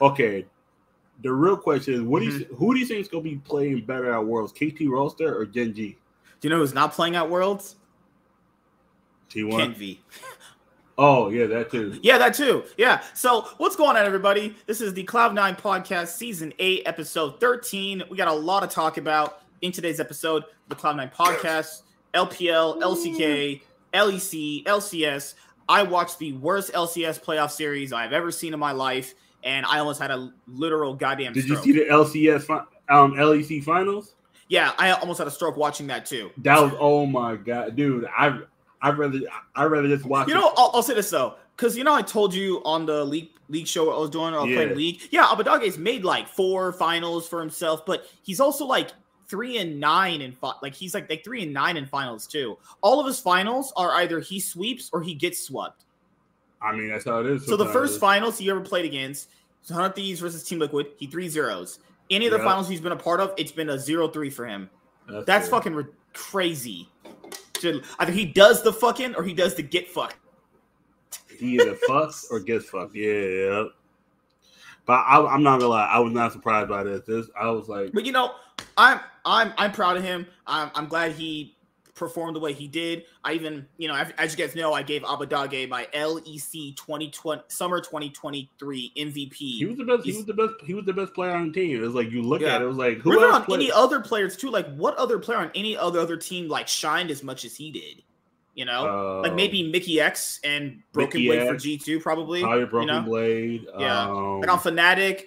Okay, the real question is, what do Mm-hmm. you who do you think is gonna be playing better at Worlds, KT Rolster or Gen G? Do you know who's not playing at Worlds? T1. Ken V. Oh yeah, that too. Yeah, that too. Yeah. So, what's going on, everybody? This is the Cloud9 Podcast, Season 8, Episode 13. We got a lot to talk about in today's episode. The Cloud9 Podcast, LPL, LCK, LEC, LCS. I watched the worst LCS playoff series I've ever seen in my life, and I almost had a literal goddamn Did you see the LCS um LEC finals? yeah, I almost had a stroke watching that too. That was oh my god, dude. I I rather I rather just watch. You know, I'll, I'll say this though, because you know, I told you on the league league show I was doing, I was Yeah. playing league. Yeah, Abbedagge's made like four finals for himself, but he's also like three and nine in fi- like he's like like three and nine in finals too. All of his finals are either he sweeps or he gets swept. I mean that's how it is. So the first finals he ever played against, Hundred Thieves versus Team Liquid, he three zeros. Any of the Yep. finals he's been a part of, it's been a zero three for him. That's fair. fucking re- crazy. Either he does the fucking or he does the get fucked. He either fucks or gets fucked. Yeah, yeah. But I, I'm not gonna lie, I was not surprised by this. This I was like, But you know, I'm I'm I'm proud of him. I'm I'm glad he performed the way he did. I even, you know, as, you guys know, I gave Abbedagge my LEC 2020 summer 2023 MVP. he was the best. He was the best. He was the best player on the team. It was like you look Yeah. at it, it was like who else on played? any other players too? Like what other player on any other other team like shined as much as he did? You know, like Um, maybe Mikyx and Broken Mickey Blade for G two probably. Probably you Broken know? Blade. Yeah. Um, Like on Fnatic,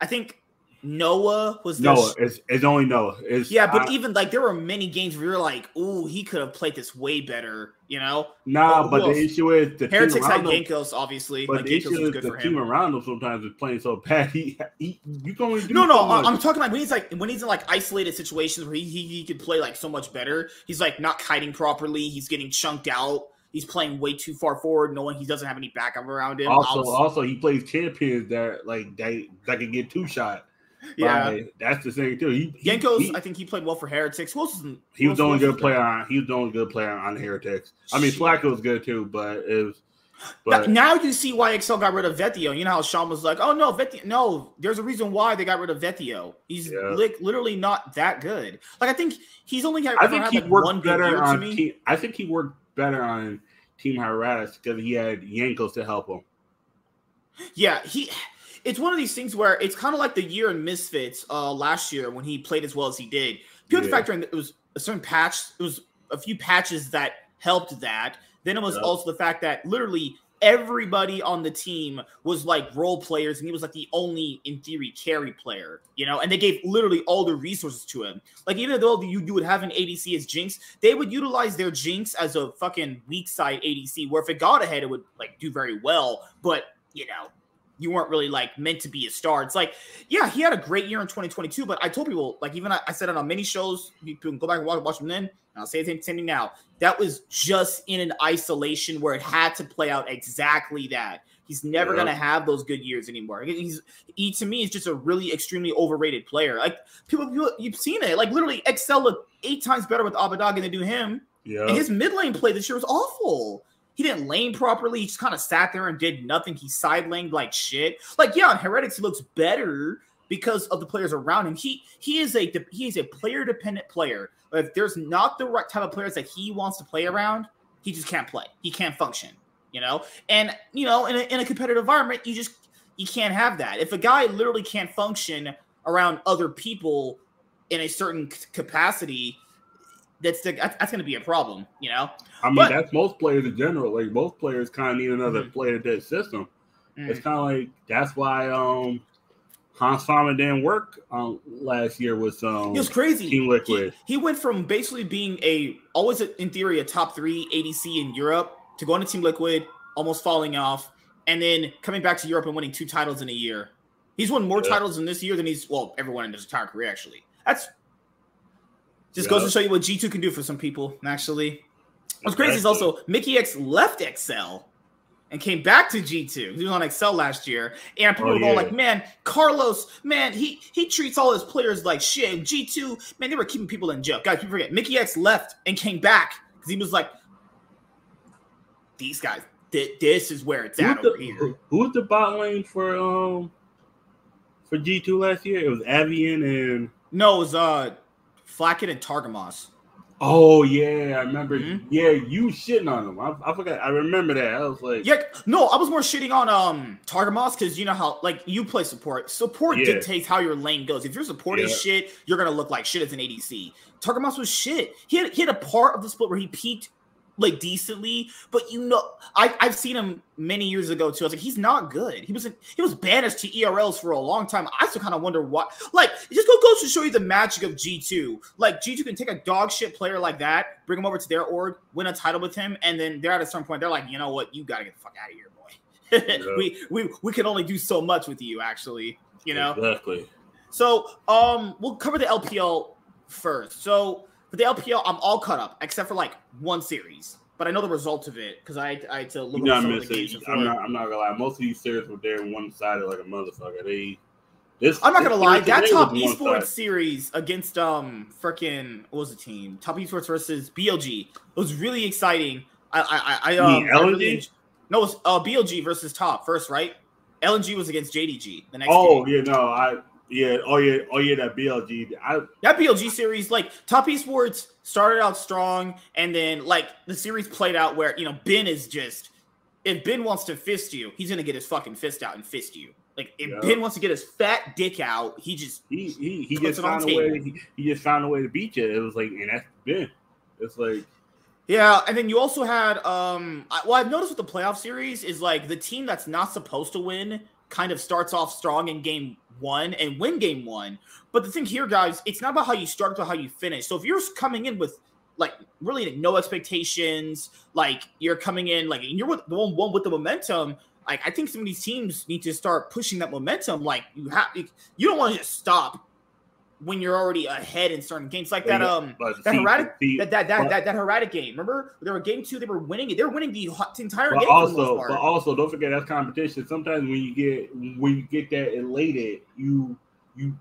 I think Noah was Noah. It's, it's only Noah. It's Yeah, but I- even like there were many games where you're like, "Ooh, he could have played this way better," you know. nah. but the issue is the Heretics team had. Jankos, obviously. But Like the Jankos issue is good the team him. around him sometimes is playing so bad. He, he you can only do No, no, so. I'm talking like when he's like when he's in like isolated situations where he, he he could play like so much better. He's like not kiting properly. He's getting chunked out. He's playing way too far forward, knowing he doesn't have any backup around him. Also, also he plays champions that like they that can get two shot. Yeah. That's the thing too. He, he, Jankos, he, I think he played well for Heretics. Who else was he was the only good player on. He was the only good player on Heretics. I mean. Flakked was good too, but it was. Now, But now you see why Excel got rid of Vetheo. You know how Sean was like, "Oh no, Vetheo." No, there's a reason why they got rid of Vetheo. He's Yeah. li- literally not that good. Like I think he's only had, I think he like, worked one better on me. team. I think he worked better on Team Heretics because he had Jankos to help him. Yeah, he. It's one of these things where it's kind of like the year in Misfits uh, last year when he played as well as he did. Pure Yeah. factor in it was a certain patch. It was a few patches that helped that. Then it was Yeah. also the fact that literally everybody on the team was like role players, and he was like the only, in theory, carry player. You know, and they gave literally all the resources to him. Like even though you, you would have an ADC as Jinx, they would utilize their Jinx as a fucking weak side ADC. Where if it got ahead, it would like do very well. But you know, you weren't really like meant to be a star. It's like, yeah, he had a great year in 2022, but I told people, like, even I, I said it on many shows, you can go back and watch, watch them then, and I'll say the same thing now. That was just in an isolation where it had to play out exactly that. He's never Yeah. gonna have those good years anymore. He's he to me is just a really extremely overrated player. Like people, people you've seen it. Like literally, Excel looked eight times better with Abbedagge than they do him. Yeah, And his mid lane play this year was awful. He didn't lane properly. He just kind of sat there and did nothing. He side laned like shit. Like yeah, on Heretics he looks better because of the players around him. He he is a he is a player dependent player. If there's not the right type of players that he wants to play around, he just can't play. He can't function. You know, and you know, in a, in a competitive environment, you just you can't have that. If a guy literally can't function around other people in a certain capacity, that's the, that's, that's going to be a problem. You know. I mean but- that's most players in general. Like most players, kind of need another Mhm. player to assist them. Mm. It's kind of like that's why um Hans Sama didn't work um last year with um It was crazy. Team He, Liquid. he went from basically being a always a- in theory a top three ADC in Europe to going to Team Liquid, almost falling off, and then coming back to Europe and winning two titles in a year. He's won more Yeah. titles in this year than he's well everyone in his entire career actually. That's just goes to show you what G two can do for some people. Actually, what's crazy is also Mikyx left Excel and came back to G2. He was on Excel last year. And people Oh, were going yeah. like, man, Carlos, man, he he treats all his players like shit. G2, man, they were keeping people in jail. Guys, people forget. Mickey X left and came back because he was like, these guys, thi- this is where it's Who's at the, over here. who- who's the bot lane for um for G two last year? It was Avian and No, it was uh Flakked and Targamas. oh yeah, I remember. Mhm. Yeah, you shitting on him. I, I forgot. I remember that. I was like, Yeah, no, I was more shitting on um Targamas because you know how like you play support. Support Yeah. dictates how your lane goes. If you're supporting Yeah. shit, you're gonna look like shit as an ADC. Targamas was shit. He had he had a part of the split where he peaked like decently, but you know, I I've seen him many years ago too. I was like, he's not good. He was he was banished to ERLs for a long time. I still kind of wonder why. Like, it just go goes to show you the magic of G two. Like G two can take a dog shit player like that, bring him over to their org, win a title with him, and then they're at a certain point. They're like, you know what, you gotta get the fuck out of here, boy. Yeah. we we we can only do so much with you, actually. You know. exactly. So, um, we'll cover the LPL first. So, for the LPL, I'm all caught up except for like one series, but I know the result of it because I, I had to look at some of the games. I'm not. I'm not gonna lie. Most of these series were there one sided like a motherfucker. They. This. I'm not gonna lie, that top esports series against um freaking what was the team? Top esports versus BLG. It was really exciting. I I I, um mean I really LNG? no, it was uh BLG versus top first, right? LNG was against JDG the next Oh game. yeah, no, I yeah, oh yeah, oh yeah, that BLG. I That BLG series, like Top Esports started out strong, and then like the series played out where you know Bin is just if Bin wants to fist you, he's gonna get his fucking fist out and fist you. Like if Yeah. Bin wants to get his fat dick out, he just he he, he just it on found a way. He, he just found a way to beat you. It was like, and that's. It's like Yeah, and then you also had um I, well I've noticed with the playoff series is like the team that's not supposed to win kind of starts off strong in game 1 and win game 1. But the thing here guys, it's not about how you start but how you finish. So if you're coming in with like really no expectations, like you're coming in like and you're with the one, one with the momentum, like I think some of these teams need to start pushing that momentum like you have you don't want to just stop when you're already ahead in certain games like that um that see, that that that, that that erratic game. Remember, they were game two. They were winning it. They were winning the entire game. for the most also, but also, don't forget that's competition. Sometimes when you get when you get that elated, you you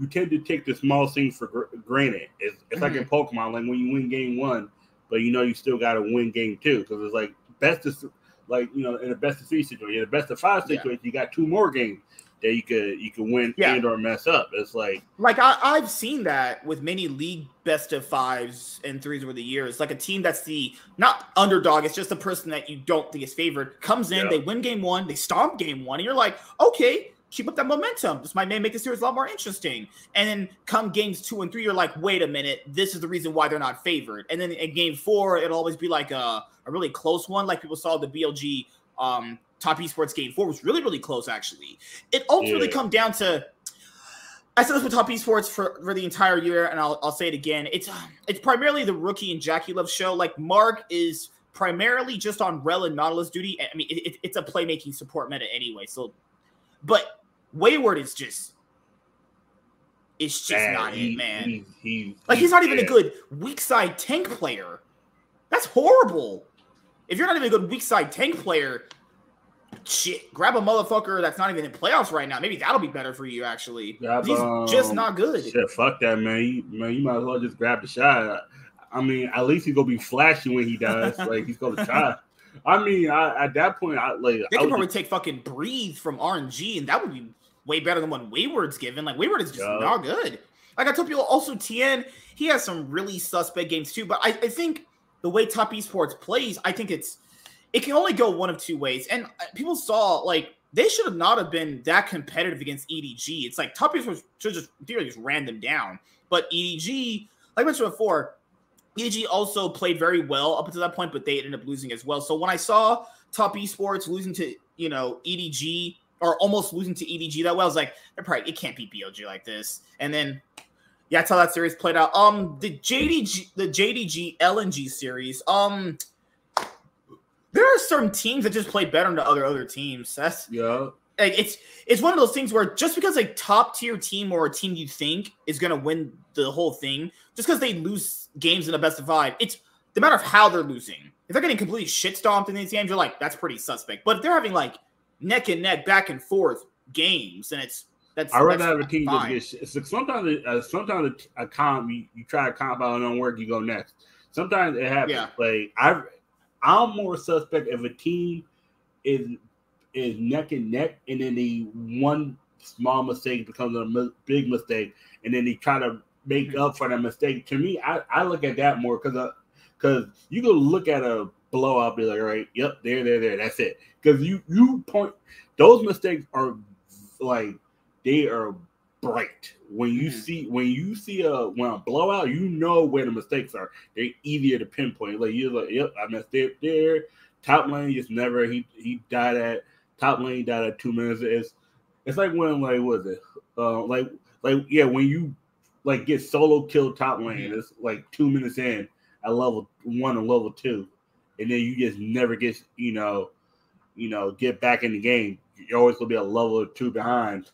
you tend to take the small things for gr- granted. It's, it's like in Mm-hmm. Pokemon, like when you win game one, but you know you still got to win game two because it's like best of like you know in a best of three situation, in a best of five situation, you got two more games that you could you could win Yeah. and or mess up. It's like like I, I've seen that with many league best of fives and threes over the years. Like a team that's the not underdog, it's just the person that you don't think is favored comes in, Yeah. they win game one, they stomp game one, and you're like, okay, keep up that momentum. This might make the series a lot more interesting. And then come games two and three, you're like, wait a minute, this is the reason why they're not favored. And then in game four, it'll always be like a, a really close one, like people saw the BLG um top esports game four was really, really close actually. It ultimately Yeah. come down to I said this with Top Esports for, for the entire year, and I'll, I'll say it again. It's it's primarily the rookie and JackeyLove show. Like Mark is primarily just on Rell and Nautilus duty. I mean, it, it- it's a playmaking support meta anyway. So, but Wayward is just it's just bad. not He- it, man. He, he, like he's not even a good weak side tank player. That's horrible. If you're not even a good weak side tank player, shit, grab a motherfucker that's not even in playoffs right now. Maybe that'll be better for you actually. Grab, he's just um, not good. Shit, fuck that, man. You, man, you might as well just grab the shot. I mean, at least he's gonna be flashy when he does. like he's gonna try. I mean, I, at that point, I like. They I could probably just- take fucking breathe from RNG, and that would be way better than what Wayward's given. Like Wayward is just Yeah. not good. Like I told people, also Tian, he has some really suspect games too. But I, I think the way Top Esports plays, I think it's it can only go one of two ways. And uh, people saw like they should have not have been that competitive against EDG. It's like Esports should just theory just ran them down. But EDG, like I mentioned before, EDG also played very well up until that point, but they ended up losing as well. So when I saw Top Esports losing to you know EDG or almost losing to EDG that well, I was like, they're probably it can't beat BLG like this. And then yeah, that's how that series played out. Um, the JDG, the JDG LNG series. Um, there are certain teams that just play better than other other teams. That's yeah, like it's it's one of those things where just because a top tier team or a team you think is going to win the whole thing, just because they lose games in the best of five, it's the matter of how they're losing. If they're getting completely shit stomped in these games, you're like, that's pretty suspect. But if they're having like neck and neck, back and forth games, and it's that's I rather have a team fine. just get. shit. So sometimes, it- uh, sometimes a, a comp you, you try to comp out and don't work, you go next. Sometimes it happens. Yeah. Like I, I'm more suspect if a team is is neck and neck, and then they one small mistake becomes a big mistake, and then he try to make mm-hmm. up for that mistake. To me, I, I look at that more because because uh, you can look at a blowout, be like, all right, yep, there, there, there, that's it. Because you you point those mistakes are like they are bright. When you mm-hmm. see when you see a when a blowout, you know where the mistakes are. They're easier to pinpoint. Like you're like, yep, I messed up there. Top lane just never he he died at top lane died at two minutes. It's it's like when like was it? Uh like like yeah, when you like get solo kill top lane, mm-hmm. it's like two minutes in at level one and level two, and then you just never get you know, you know, get back in the game. You're always gonna be a level two behind.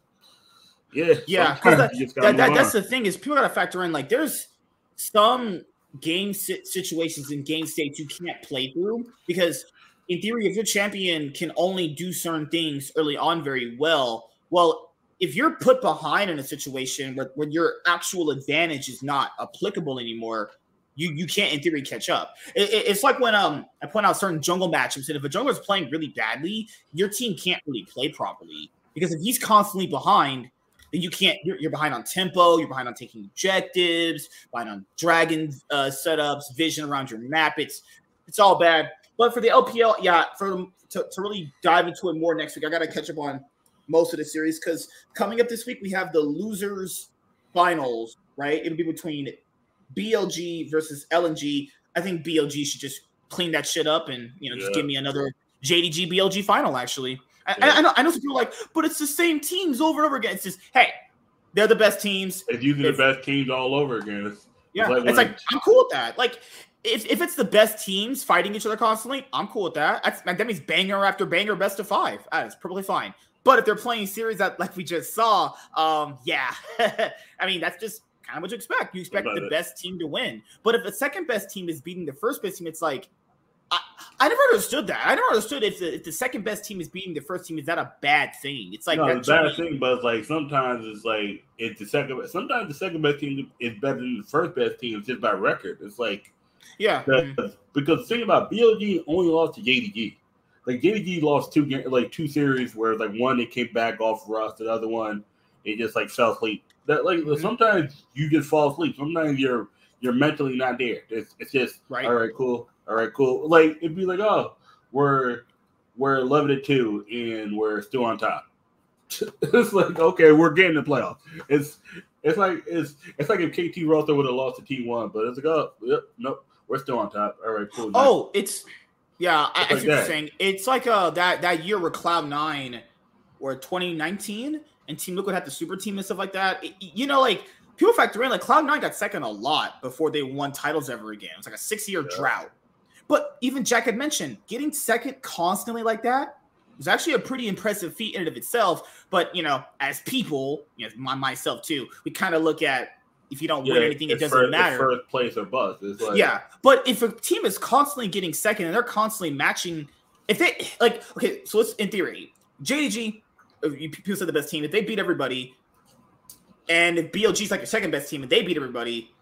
Yeah, yeah. That, that, that, that's the thing is people gotta factor in like there's some game situations in game states you can't play through because in theory if your champion can only do certain things early on very well well if you're put behind in a situation where, where your actual advantage is not applicable anymore you you can't in theory catch up. It, it, it's like when um I point out certain jungle matchups, and if a jungler is playing really badly, your team can't really play properly because if he's constantly behind, then you can't. You're, you're behind on tempo. You're behind on taking objectives. Behind on dragon uh, setups, vision around your map. It's it's all bad. But for the LPL, yeah, for to, to really dive into it more next week, I got to catch up on most of the series because coming up this week we have the losers finals. Right, it'll be between BLG versus LNG. I think BLG should just clean that shit up and you know just give me another JDG BLG final. Actually, I, yeah. I, I, know I know some people like, but it's the same teams over and over again. It's just hey, they're the best teams. It's usually it's, the best teams all over again. It's, yeah, it's like, it's like I'm cool with that. Like if, if it's the best teams fighting each other constantly, I'm cool with that. That's, that means banger after banger, best of five. That's perfectly fine. But if they're playing series that like we just saw, um, yeah, I mean that's just kind of what you expect. You expect the it? best team to win. But if the second best team is beating the first best team, it's like I, never understood that. I never understood if the, if the second best team is beating the first team, is that a bad thing? It's like no, a bad thing, but it's like sometimes it's like it's the second. Sometimes the second best team is better than the first best team just by record. It's like yeah, mm-hmm. because the thing about BLG only lost to JDG. Like JDG lost two like two series where like one they came back off rust, the other one it just like fell asleep. That like mm-hmm. sometimes you just fall asleep. Sometimes you're you're mentally not there. It's, it's just right. all right, cool. All right, cool. Like it'd be like, oh, we're we're eleven to two and we're still on top. it's like okay, we're getting the playoffs. It's it's like it's it's like if KT Rolster would have lost to T1, but it's like oh yep, nope, we're still on top. All right, cool. Oh, it's yeah, I, I see what you're saying. It's like uh that that year where Cloud Nine or 2019 and Team Liquid had the super team and stuff like that. It, you know, like people factor in like Cloud Nine got second a lot before they won titles ever again. It's like a six year yeah. drought. But even Jack had mentioned getting second constantly like that was actually a pretty impressive feat in and of itself. But you know, as people, you know, my, myself too, we kind of look at if you don't yeah, win anything, it doesn't first, matter. First place or bust. Like, yeah, but if a team is constantly getting second and they're constantly matching, if they like, okay, so let's in theory, JDG uh, people said the best team. If they beat everybody, and if BLG is like your second best team and they beat everybody,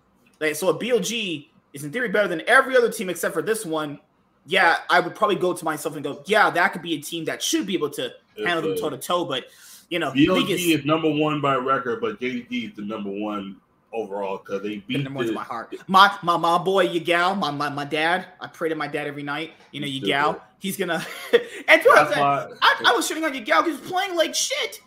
like so, a BLG is in theory better than every other team except for this one. Yeah, I would probably go to myself and go, yeah, that could be a team that should be able to it's handle them toe to toe. But you know, BLG is, is number one by record, but JD is the number one overall because they beat the, the, my heart. My my my boy Yagao, my, my my dad. I pray to my dad every night. You know, Yagao. He's gonna. and I, I, was shooting on Yagao. He was playing like shit.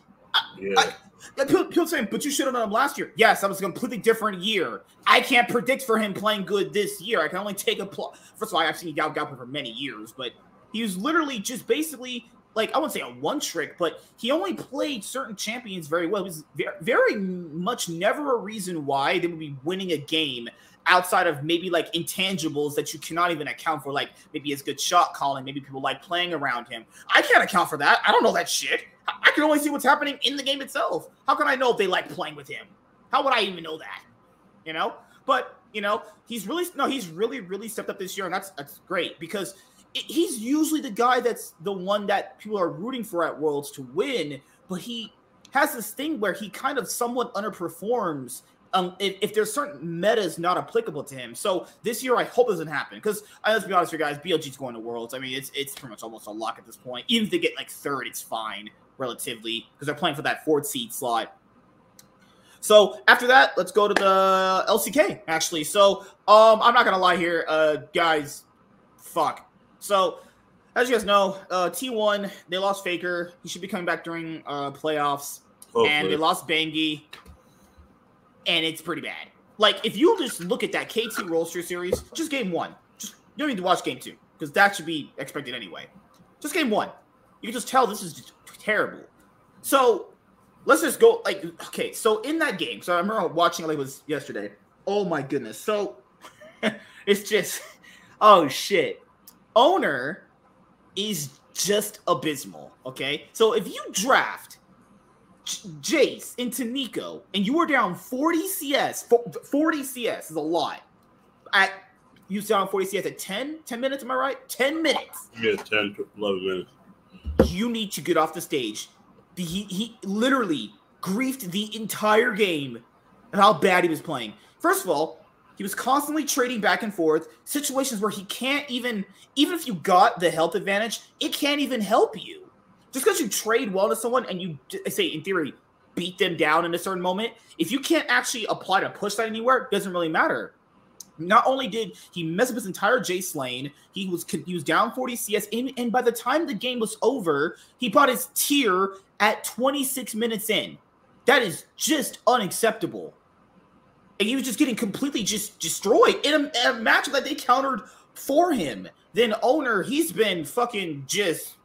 Yeah. I, people, people saying, but you should have done him last year. Yes, that was a completely different year. I can't predict for him playing good this year. I can only take a plot. First of all, I've seen Yagao Gao for many years, but he was literally just basically like I wouldn't say a one trick, but he only played certain champions very well. It was very, very much never a reason why they would be winning a game outside of maybe like intangibles that you cannot even account for, like maybe his good shot calling, maybe people like playing around him. I can't account for that. I don't know that shit. I can only see what's happening in the game itself. How can I know if they like playing with him? How would I even know that? You know? But you know, he's really no, he's really, really stepped up this year, and that's that's great because he's usually the guy that's the one that people are rooting for at Worlds to win, but he has this thing where he kind of somewhat underperforms um, if, if, there's certain metas not applicable to him. So this year, I hope doesn't happen because uh, let's be honest, you guys, BLG's going to Worlds. I mean, it's it's pretty much almost a lock at this point. Even if they get like third, it's fine. Relatively because they're playing for that fourth seed slot. So after that, let's go to the LCK actually. So um, I'm not gonna lie here, uh, guys. Fuck. So as you guys know, uh, T1 they lost Faker. He should be coming back during uh, playoffs, Hopefully. and they lost Bangi, and it's pretty bad. Like if you just look at that KT Rolster series, just game one. Just you don't need to watch game two because that should be expected anyway. Just game one, you can just tell this is terrible. So let's just go like okay so in that game so i remember watching it like it was yesterday. Oh my goodness. So it's just oh shit. Oner is just abysmal okay? So if you draft J- jace into Neeko and you were down 40 cs 40 cs is a lot. At you down 40 cs at 10 10 minutes am i right? 10 minutes. Yeah 10 to 11 minutes you need to get off the stage he he literally griefed the entire game of how bad he was playing. First of all, he was constantly trading back and forth, situations where he can't even, even if you got the health advantage, it can't even help you. Just because you trade well to someone and you say, in theory, beat them down in a certain moment, if you can't actually apply to push that anywhere, it doesn't really matter. Not only did he mess up his entire Jace lane, he was was down 40 CS, and, and by the time the game was over, he bought his tier at 26 minutes in. That is just unacceptable. And he was just getting completely just destroyed in a, in a match that they countered for him. Then Oner, he's been fucking just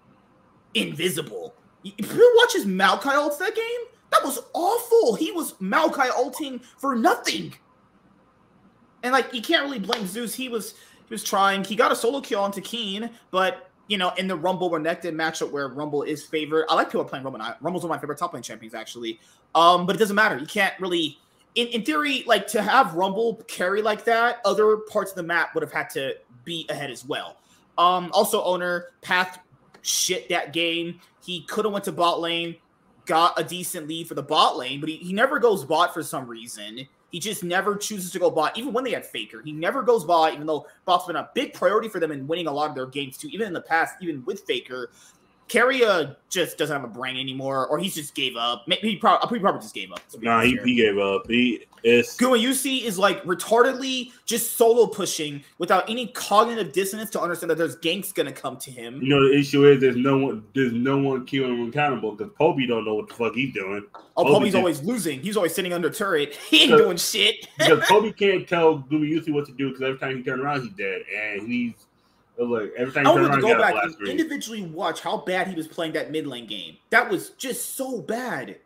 invisible. You watch his Maokai ults that game? That was awful. He was Maokai ulting for nothing. And like you can't really blame Zeus. He was he was trying. He got a solo kill onto Kiin, but you know, in the Rumble Renekton matchup where Rumble is favored. I like people playing Rumble. Rumble's one of my favorite top lane champions, actually. Um, but it doesn't matter. You can't really in, in theory, like to have Rumble carry like that, other parts of the map would have had to be ahead as well. Um, also Oner Path shit that game. He could have went to bot lane, got a decent lead for the bot lane, but he, he never goes bot for some reason. He just never chooses to go bot, even when they had Faker. He never goes bot, even though bot's been a big priority for them in winning a lot of their games too. Even in the past, even with Faker, Keria just doesn't have a brain anymore, or he's just gave up. Maybe he probably, he probably just gave up. Nah, he, he, gave up. He is Gumayusi is like retardedly just solo pushing without any cognitive dissonance to understand that there's ganks gonna come to him. You know, the issue is there's no one there's no one keeping him accountable because Poby don't know what the fuck he's doing. Oh, Poby's always losing. He's always sitting under turret. He ain't doing shit. because Poby can't tell Gumayusi what to do because every time he turns around, he's dead, and he's look, every time I wanted to go back and individually watch how bad he was playing that mid lane game. That was just so bad.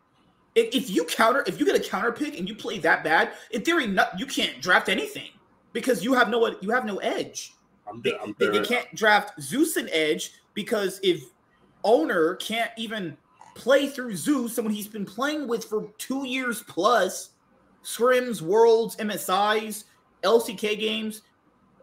If, if you counter, if you get a counter pick and you play that bad, in theory, not, you can't draft anything because you have no you have no edge. I'm, they, I'm they, they can't draft Zeus and edge because if Oner can't even play through Zeus, someone he's been playing with for two years plus, scrims, worlds, MSIs, LCK games,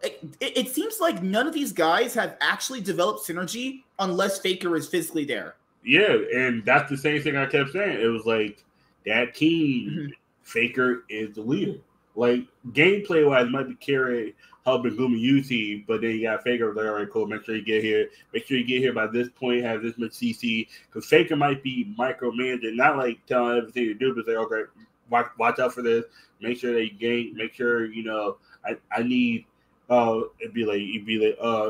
it, it, seems like none of these guys have actually developed synergy unless Faker is physically there. Yeah, and that's the same thing I kept saying. It was like that team, mm-hmm. Faker is the leader. Like gameplay wise, might be carry helping Gumayusi, but then you got Faker like, all right, cool. Make sure you get here. Make sure you get here by this point. Have this much CC because Faker might be micromanaging, not like telling everything to do, but say, okay, watch, watch out for this. Make sure that you gain. Make sure you know I, I need uh, it'd be like it'd be like uh,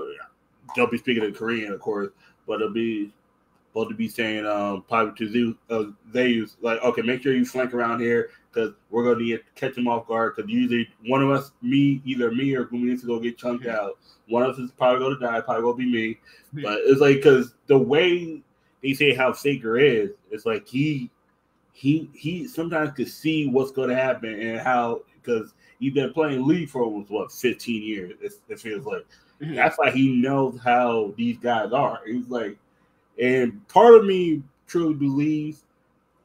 they'll be speaking in Korean, of course, but it'll be both to be saying um probably to Zeus, uh, they use like okay, make sure you flank around here because we're gonna need to catch them off guard because usually one of us, me, either me or Gumi is gonna get chunked mm-hmm. out. One of us is probably gonna die, probably gonna be me. Mm-hmm. But it's like because the way they say how Faker is, it's like he he he sometimes could see what's gonna happen and how because he's been playing league for what 15 years. It, it feels like mm-hmm. that's why he knows how these guys are. He's like, and part of me truly believes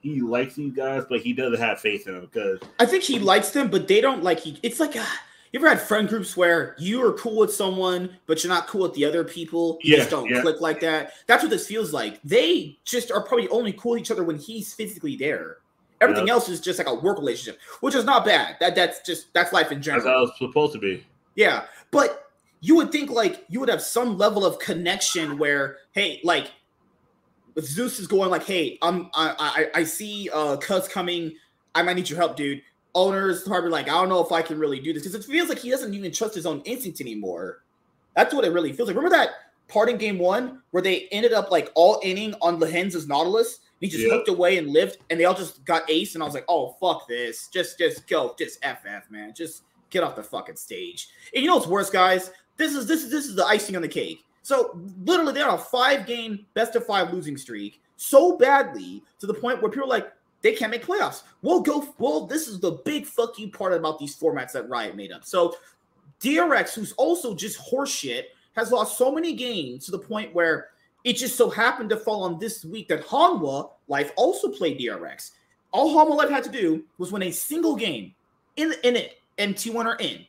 he likes these guys, but he doesn't have faith in them because I think he likes them, but they don't like he. It's like a, you ever had friend groups where you are cool with someone, but you're not cool with the other people. You yeah, just don't yeah. click like that. That's what this feels like. They just are probably only cool with each other when he's physically there. Everything else is just like a work relationship, which is not bad. That that's just that's life in general. That's how it's supposed to be. Yeah, but you would think like you would have some level of connection where, hey, like Zeus is going like, "Hey, I'm I I, I see uh Cuzz coming. I might need your help, dude." Oner's probably like, "I don't know if I can really do this," because it feels like he doesn't even trust his own instinct anymore. That's what it really feels like. Remember that part in game one where they ended up like all inning on Lehends's Nautilus? He just hooked away and lived, and they all just got ace. And I was like, "Oh fuck this! Just just go, just ff man, just get off the fucking stage." And you know what's worse, guys? This is this is this is the icing on the cake. So literally, they're on a five game best of five losing streak so badly to the point where people are like, they can't make playoffs. We'll go. Well, this is the big fuck you part about these formats that Riot made up. So DRX, who's also just horseshit, has lost so many games to the point where it just so happened to fall on this week that Hanwha Life also played DRX. All Hanwha Life had to do was win a single game in in it, and T1 are in.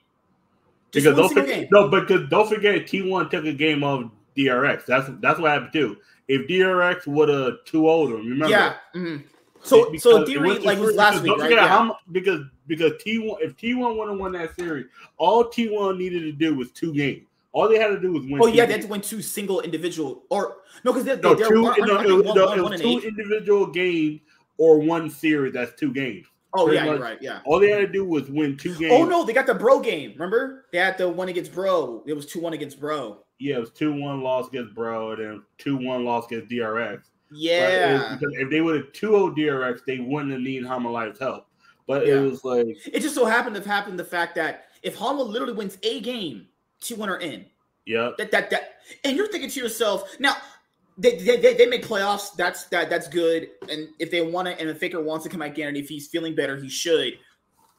Just because don't forget, no, because don't forget T1 took a game of DRX. That's that's what happened too. If DRX would have two older, remember? Yeah. Mm-hmm. So so theory like was last week, right? Yeah. How, because because T1 if T1 would have won that series, all T1 needed to do was two games. All they had to do was win. Oh yeah, they had to win two single individual or no, because they're, no, they're, two, one, no, no, one, no, one two individual games or one series. That's two games. Oh yeah, you're right. Yeah. All they had to do was win two oh, games. Oh no, they got the bro game. Remember? They had the one against bro. It was two one against bro. Yeah, it was two one loss against bro, and then two one loss against DRX. Yeah. Because if they would have 2 0 DRX, they wouldn't have needed Hanwha help. But yeah. it was like it just so happened to happen the fact that if Hanwha literally wins a game, T one are in. Yeah. That that that and you're thinking to yourself, now they, they, they make playoffs. That's that that's good. And if they want it, and if Faker wants to come back in, and if he's feeling better, he should.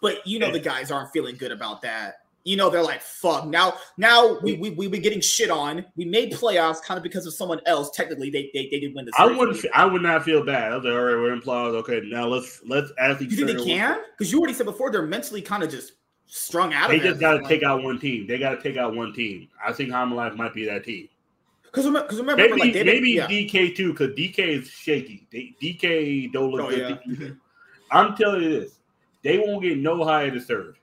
But you know yeah. the guys aren't feeling good about that. You know they're like, fuck. Now now we we we been getting shit on. We made playoffs kind of because of someone else. Technically, they they, they did win the. I wouldn't. I would not feel bad. I was like, all right, we're in playoffs. Okay, now let's let's actually. You think they can? Because you already said before they're mentally kind of just strung out. They just got to take out one team. They got to take out one team. I think Hanwha might be that team. Because remember, cause remember, maybe like, maybe yeah. DK too, because DK is shaky. They, DK don't look oh, good. Yeah. I'm telling you this, they won't get no higher than third.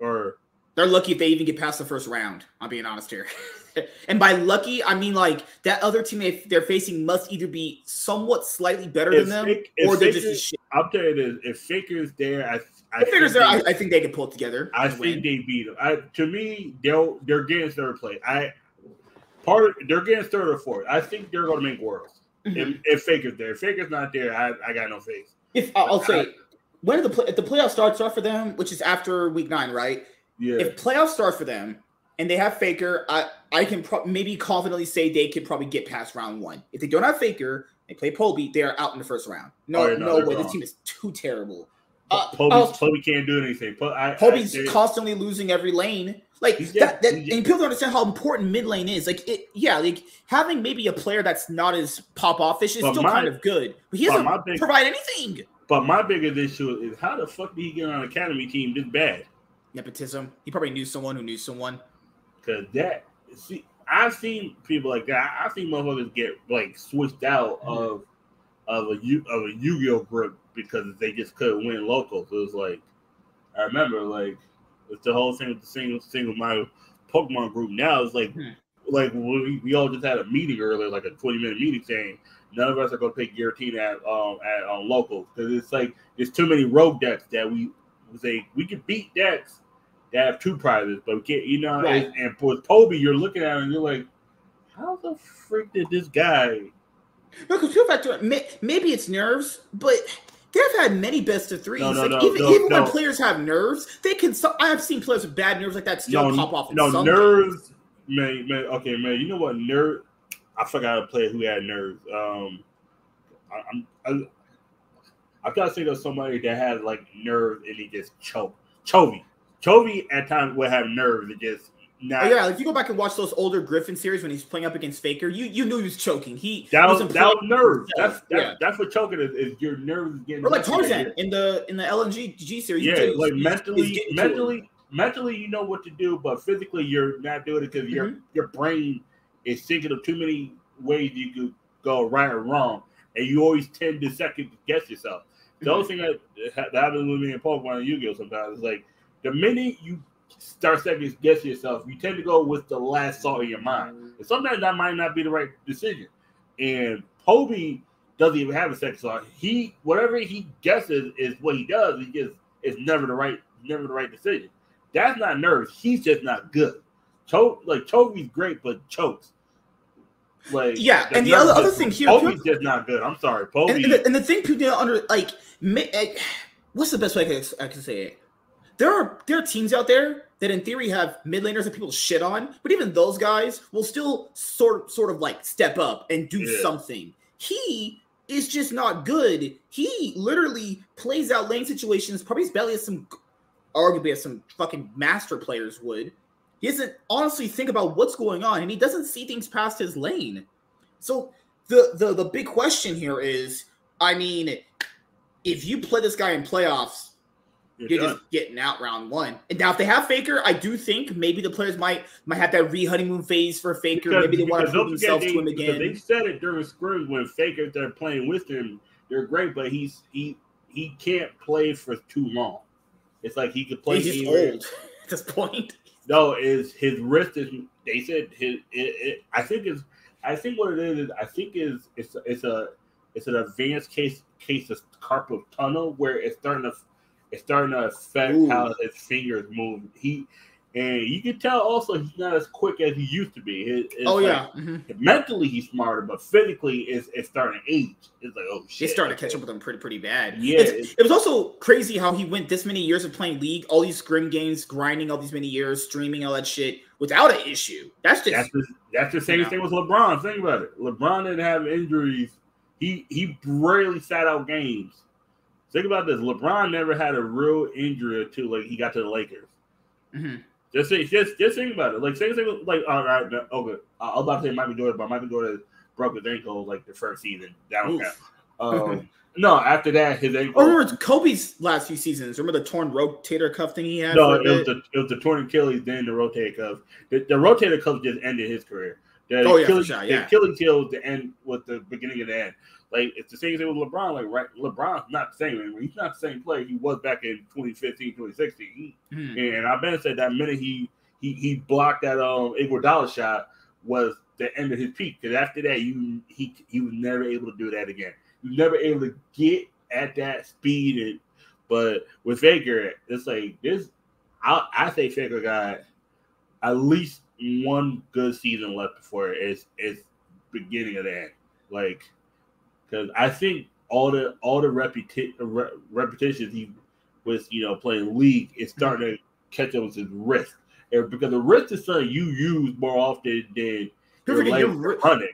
Or they're lucky if they even get past the first round. I'm being honest here. and by lucky, I mean like that other team they're facing must either be somewhat slightly better if than them, or they're Faker, just. I'm tell you this: if Faker's there, I I Faker's there. They, I, I, think they can pull it together. I think win. they beat them. I, to me, they'll they're getting third place. I part they're getting third or fourth. I think they're going to make worlds. Mm-hmm. If, if Faker's there, if Faker's not there, I, I got no faith. If I'll say when the play, if the playoff starts off for them, which is after week nine, right? Yeah. If playoffs start for them and they have Faker, I I can pro- maybe confidently say they could probably get past round one. If they don't have Faker, they play Poby, they are out in the first round. No, oh, no, no way. Wrong. This team is too terrible. Uh, Poby, can't do anything. I, Poby's I, constantly losing every lane. Like that, that and people don't understand how important mid lane is. Like it, yeah, like having maybe a player that's not as pop offish is but still my, kind of good, but he doesn't big, provide anything. But my biggest issue is how the fuck did he get on an academy team this bad? Nepotism. He probably knew someone who knew someone. Cause that see, I've seen people like that. I've seen motherfuckers get like switched out mm-hmm. of of a of a Yu-Gi-Oh group because they just couldn't win local. So it was like I remember like it's the whole thing with the single single my Pokemon group now It's like hmm. like we, we all just had a meeting earlier, like a 20 minute meeting saying none of us are gonna pick Giratina at um at on um, local because it's like there's too many rogue decks that we say we can beat decks that have two prizes, but we can't you know right. and, and with Poby you're looking at it and you're like, how the freak did this guy no, because feel back to it, maybe it's nerves, but they've had many best of threes. No, no, like no, even, even when players have nerves, they can. I have seen players with bad nerves like that still pop off. no nerves, man, man. Okay, man. You know what nerve? I forgot a player who had nerves. Um, I, I'm. I, I gotta say there's somebody that had like nerves and he just choked. Chovy. Chovy at times would have nerves and just oh, yeah, if you go back and watch those older Griffin series when he's playing up against Faker, you you knew he was choking. He that was, that was nerves. That's that's, yeah. that's what choking is, is your nerves getting. Or like Tarzan in the in the LNG G series. Yeah, like mentally, mentally, mentally, you know what to do, but physically, you're not doing it because mm-hmm. your your brain is thinking of too many ways you could go right or wrong, and you always tend to second guess yourself. The mm-hmm. only thing that, that happens with me in Pokemon and Yu-Gi-Oh sometimes is like the minute you start second guessing yourself, you tend to go with the last thought in your mind. And sometimes that might not be the right decision. and Poby doesn't even have a second thought. He whatever he guesses is what he does. He just it's never the right never the right decision. That's not nerves. He's just not good. Choke like Toby's great, but chokes. Like yeah, and the other, other thing here, Poby's just not good. I'm sorry, Poby. And, and, the, and the thing people don't under like, what's the best way I can, I can say it? There are there are teams out there that in theory have mid laners that people shit on, but even those guys will still sort sort of like step up and do yeah. something. He is just not good. He literally plays out lane situations probably as badly as some arguably as some fucking master players would. He doesn't honestly think about what's going on and he doesn't see things past his lane. So the the the big question here is, I mean, if you play this guy in playoffs you're, you're just getting out round one. And now, if they have Faker, I do think maybe the players might might have that re honeymoon phase for Faker. Because, maybe they want to prove themselves they, to him again. They said it during scrims when Faker they're playing with him, they're great, but he's he he can't play for too long. It's like he could play. He's just old at this point. No, is his wrist is. They said his. It, it, I think is. I think what it is is. I think is it's it's a it's an advanced case case of carpal tunnel where it's starting to it's starting to affect Ooh. how his fingers move. He and you can tell also he's not as quick as he used to be. It, oh like, yeah, mm-hmm. mentally he's smarter, but physically it's, it's starting to age. It's like oh shit, it's starting to catch up with him pretty pretty bad. Yeah, it was also crazy how he went this many years of playing league, all these scrim games, grinding all these many years, streaming all that shit without an issue. That's just that's the, that's the same you know. thing with LeBron. Think about it. LeBron didn't have injuries. He he rarely sat out games. Think about this: LeBron never had a real injury until like he got to the Lakers. Mm-hmm. Just just just think about it. Like same thing. Like all right, okay. I was about to say Michael Jordan, but Michael Jordan broke his ankle like the first season. That don't count. Um, no, after that, his ankle. Oh, remember Kobe's last few seasons? Remember the torn rotator cuff thing he had? No, it was, the, it was the torn Achilles, then the rotator cuff. The, the rotator cuff just ended his career. The oh Achilles, yeah, sure, yeah. The Achilles heel was the end with the beginning of the end. Like it's the same thing with LeBron. Like right, LeBron's not the same anymore. He's not the same player he was back in 2015, 2016. Mm. And I've been said that minute he he he blocked that um Iguodala shot was the end of his peak. Because after that, you he he was never able to do that again. He was never able to get at that speed. And but with Faker, it's like this. I I say Faker got at least one good season left before it's it's beginning of that. Like because I think all the all the reputa- re- repetitions he was you know playing league is mm-hmm. starting to catch up with his wrist, and because the wrist is something you use more often than your legs your, running.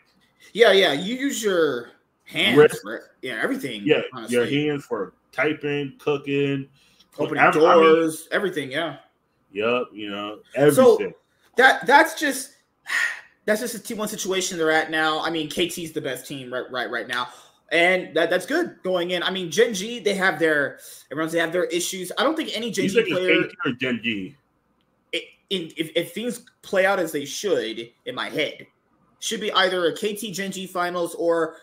Yeah, yeah, you use your hands, wrist, for, yeah, everything. Yeah, honestly. your hands for typing, cooking, opening I, doors, I mean, everything. Yeah. Yep, you know everything. So that that's just that's just a T one situation they're at now. I mean, KT's the best team right right right now and that, that's good going in. I mean, Gen G, they have their everyone's they have their issues. I don't think any Gen G player or Gen G. It, in, if, if things play out as they should in my head, should be either a KT Gen G finals or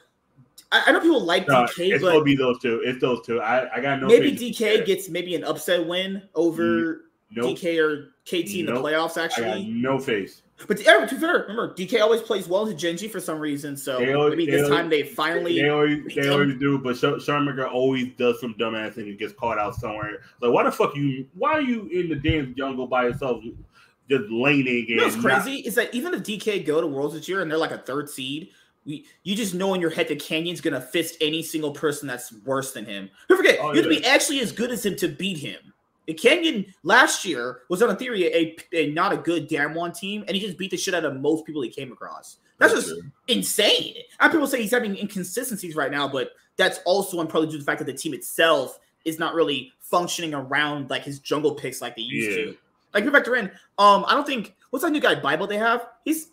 I, I know people like no, DK, it's but gonna be those two. It's those two. I, I got no. Maybe DK gets maybe an upset win over nope. DK or KT in the playoffs. Actually, no face. But to be fair, remember DK always plays well to Gen G for some reason. So always, maybe this always, time they finally they always they always do. But Showmaker always does some dumbass thing and gets caught out somewhere. Like why the fuck you? Why are you in the damn jungle by yourself? Just laning. You know what's crazy not, is that even if DK go to Worlds this year and they're like a third seed, we you just know in your head that Canyon's gonna fist any single person that's worse than him. Don't forget, oh, you have to be actually as good as him to beat him. Canyon last year was on a theory a, a, not a good Damwon team, and he just beat the shit out of most people he came across. That's, that's just true. insane. And people say he's having inconsistencies right now, but that's also probably due to the fact that the team itself is not really functioning around like his jungle picks like they used yeah. to. Like Vivek in, um, I don't think what's that new guy Bible they have? He's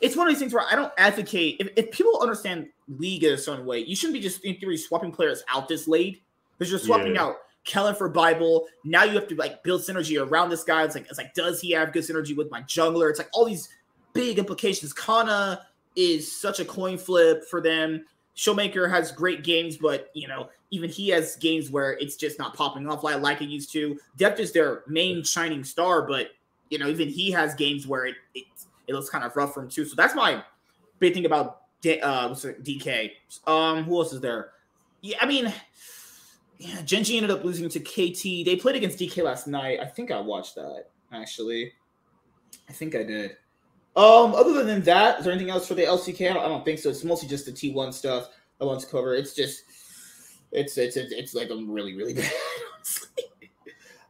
it's one of these things where I don't advocate if, if people understand league in a certain way, you shouldn't be just in theory swapping players out this late because you're swapping yeah. out Kellin for Bible. Now you have to like build synergy around this guy. It's like it's like, does he have good synergy with my jungler? It's like all these big implications. Canna is such a coin flip for them. Showmaker has great games, but you know, even he has games where it's just not popping off like, like it used to. Deft is their main shining star, but you know, even he has games where it it, it looks kind of rough for him too. So that's my big thing about D- uh, what's it, DK. Um, who else is there? Yeah, I mean, yeah, Gen G ended up losing to KT. They played against DK last night. I think I watched that actually. I think I did. Um, other than that, is there anything else for the LCK? I don't, I don't think so. It's mostly just the T1 stuff I want to cover. It's just, it's it's it's, it's like I'm really really bad.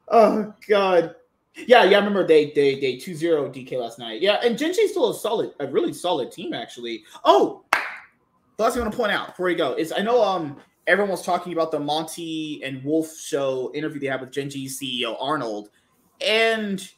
oh god. Yeah, yeah, I remember they they they 2-0 DK last night. Yeah, and Gen G's still a solid, a really solid team actually. Oh, last thing I want to point out before we go is I know um everyone was talking about the Monte and Wolf show interview they had with Gen G CEO Arnold, and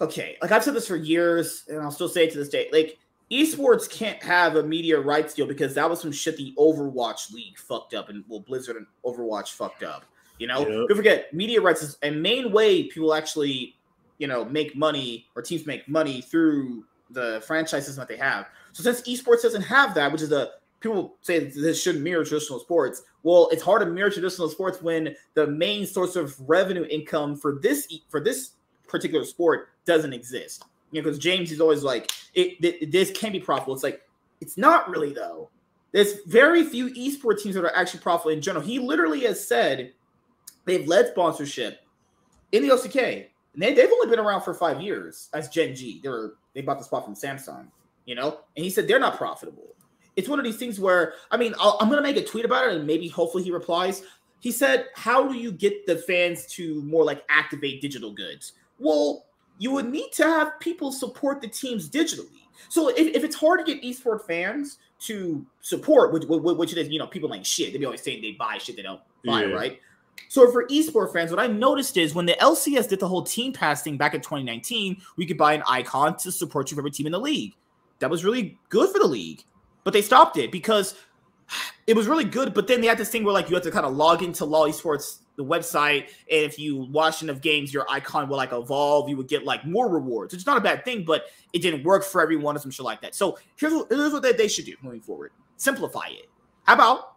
okay, like I've said this for years, and I'll still say it to this day, like esports can't have a media rights deal because that was some shit the Overwatch League fucked up, and well, Blizzard and Overwatch fucked up. You know, yep. don't forget media rights is a main way people actually, you know, make money or teams make money through the franchises that they have. So since esports doesn't have that, which is a people say this shouldn't mirror traditional sports. Well, it's hard to mirror traditional sports when the main source of revenue income for this for this particular sport doesn't exist. You know, because James is always like, it, it, this can be profitable. It's like it's not really though. There's very few esports teams that are actually profitable in general. He literally has said They've led sponsorship in the LCK. And they, they've only been around for five years as Gen G. They were they bought the spot from Samsung, you know? And he said they're not profitable. It's one of these things where, I mean, i am going to make a tweet about it and maybe hopefully he replies. He said, How do you get the fans to more like activate digital goods? Well, you would need to have people support the teams digitally. So if, if it's hard to get esport fans to support, which, which it is, you know, people like shit. They be always saying they buy shit they don't buy, yeah. right? So for esports fans, what I noticed is when the LCS did the whole team pass thing back in 2019, we could buy an icon to support your favorite team in the league. That was really good for the league, but they stopped it because it was really good. But then they had this thing where like you had to kind of log into LoL Esports the website, and if you watch enough games, your icon will like evolve. You would get like more rewards. It's not a bad thing, but it didn't work for everyone or some shit like that. So here's what, here's what they should do moving forward: simplify it. How about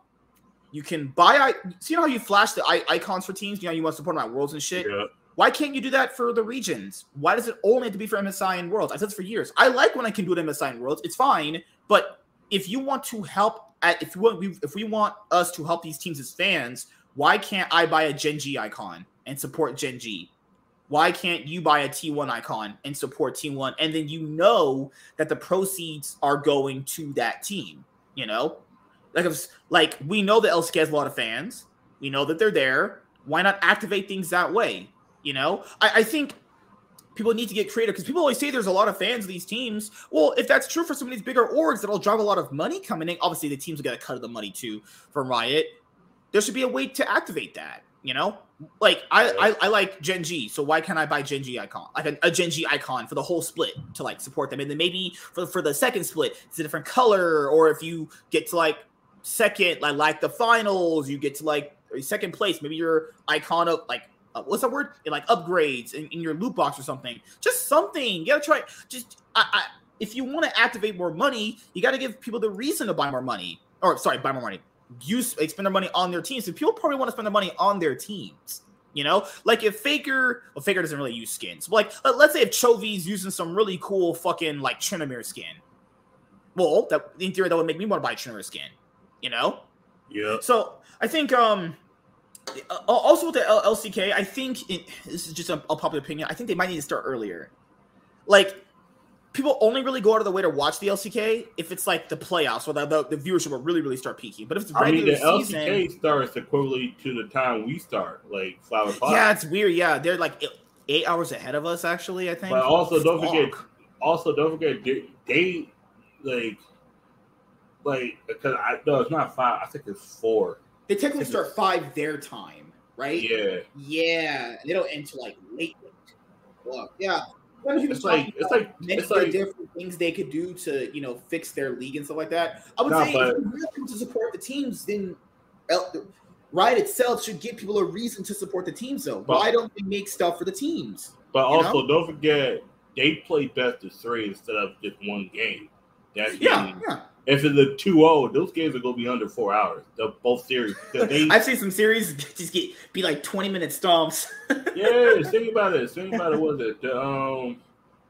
you can buy. See how you flash the icons for teams. You know you want to support them at Worlds and shit. Yeah. Why can't you do that for the regions? Why does it only have to be for MSI and Worlds? I said this for years. I like when I can do it in MSI and Worlds. It's fine, but if you want to help, at, if want, if we want us to help these teams as fans, why can't I buy a Gen G icon and support Gen G? Why can't you buy a T1 icon and support T1? And then you know that the proceeds are going to that team, you know? Like, if, like we know that LCK has a lot of fans. We know that they're there. Why not activate things that way? You know, I, I think people need to get creative because people always say there's a lot of fans of these teams. Well, if that's true for some of these bigger orgs that'll drive a lot of money coming in, obviously the teams will get a cut of the money too from Riot. There should be a way to activate that. You know, like I, I, I like Gen G, so why can't I buy Gen G icon like a, a, Gen G icon for the whole split to like support them, and then maybe for for the second split it's a different color, or if you get to like second, like like the finals, you get to like second place. Maybe your icon of like uh, what's that word? In like upgrades in, in, your loot box or something. Just something. You gotta try. Just I, I if you want to activate more money, you got to give people the reason to buy more money. Or sorry, buy more money. Use spend their money on their teams. So people probably want to spend their money on their teams. You know, like if Faker, well, Faker doesn't really use skins. But like, let's say if Chovy's using some really cool fucking like Tryndamere skin. Well, that in theory that would make me want to buy Tryndamere skin you know? Yeah. So I think um uh, Uh, also with the L- LCK, I think it, this is just a, a popular opinion. I think they might need to start earlier. Like people only really go out of the way to watch the LCK if it's like the playoffs, where the, the, the viewership will really, really start peaking. But if it's regular I mean, the season, LCK starts equivalently to the time we start, like five o'clock. Yeah, it's weird. Yeah, they're like eight hours ahead of us, actually. I think. But also, don't forget. Also, don't forget they, they like like because I no, it's not five. I think it's four. They technically start five their time, right? Yeah. Yeah, they don't end to like late. Yeah. It's like it's like it's like different things they could do to you know fix their league and stuff like that. I would say but, if you really to support the teams, then Riot itself should give people a reason to support the teams. Though, but, why don't they make stuff for the teams? But also, know? don't forget they play best of three instead of just one game. That's yeah, yeah. If it's a 2-0, those games are gonna be under four hours. The both series. They, I've seen some series just get be like 20 minute stomps. yeah, think about it. Think about it. Was it the um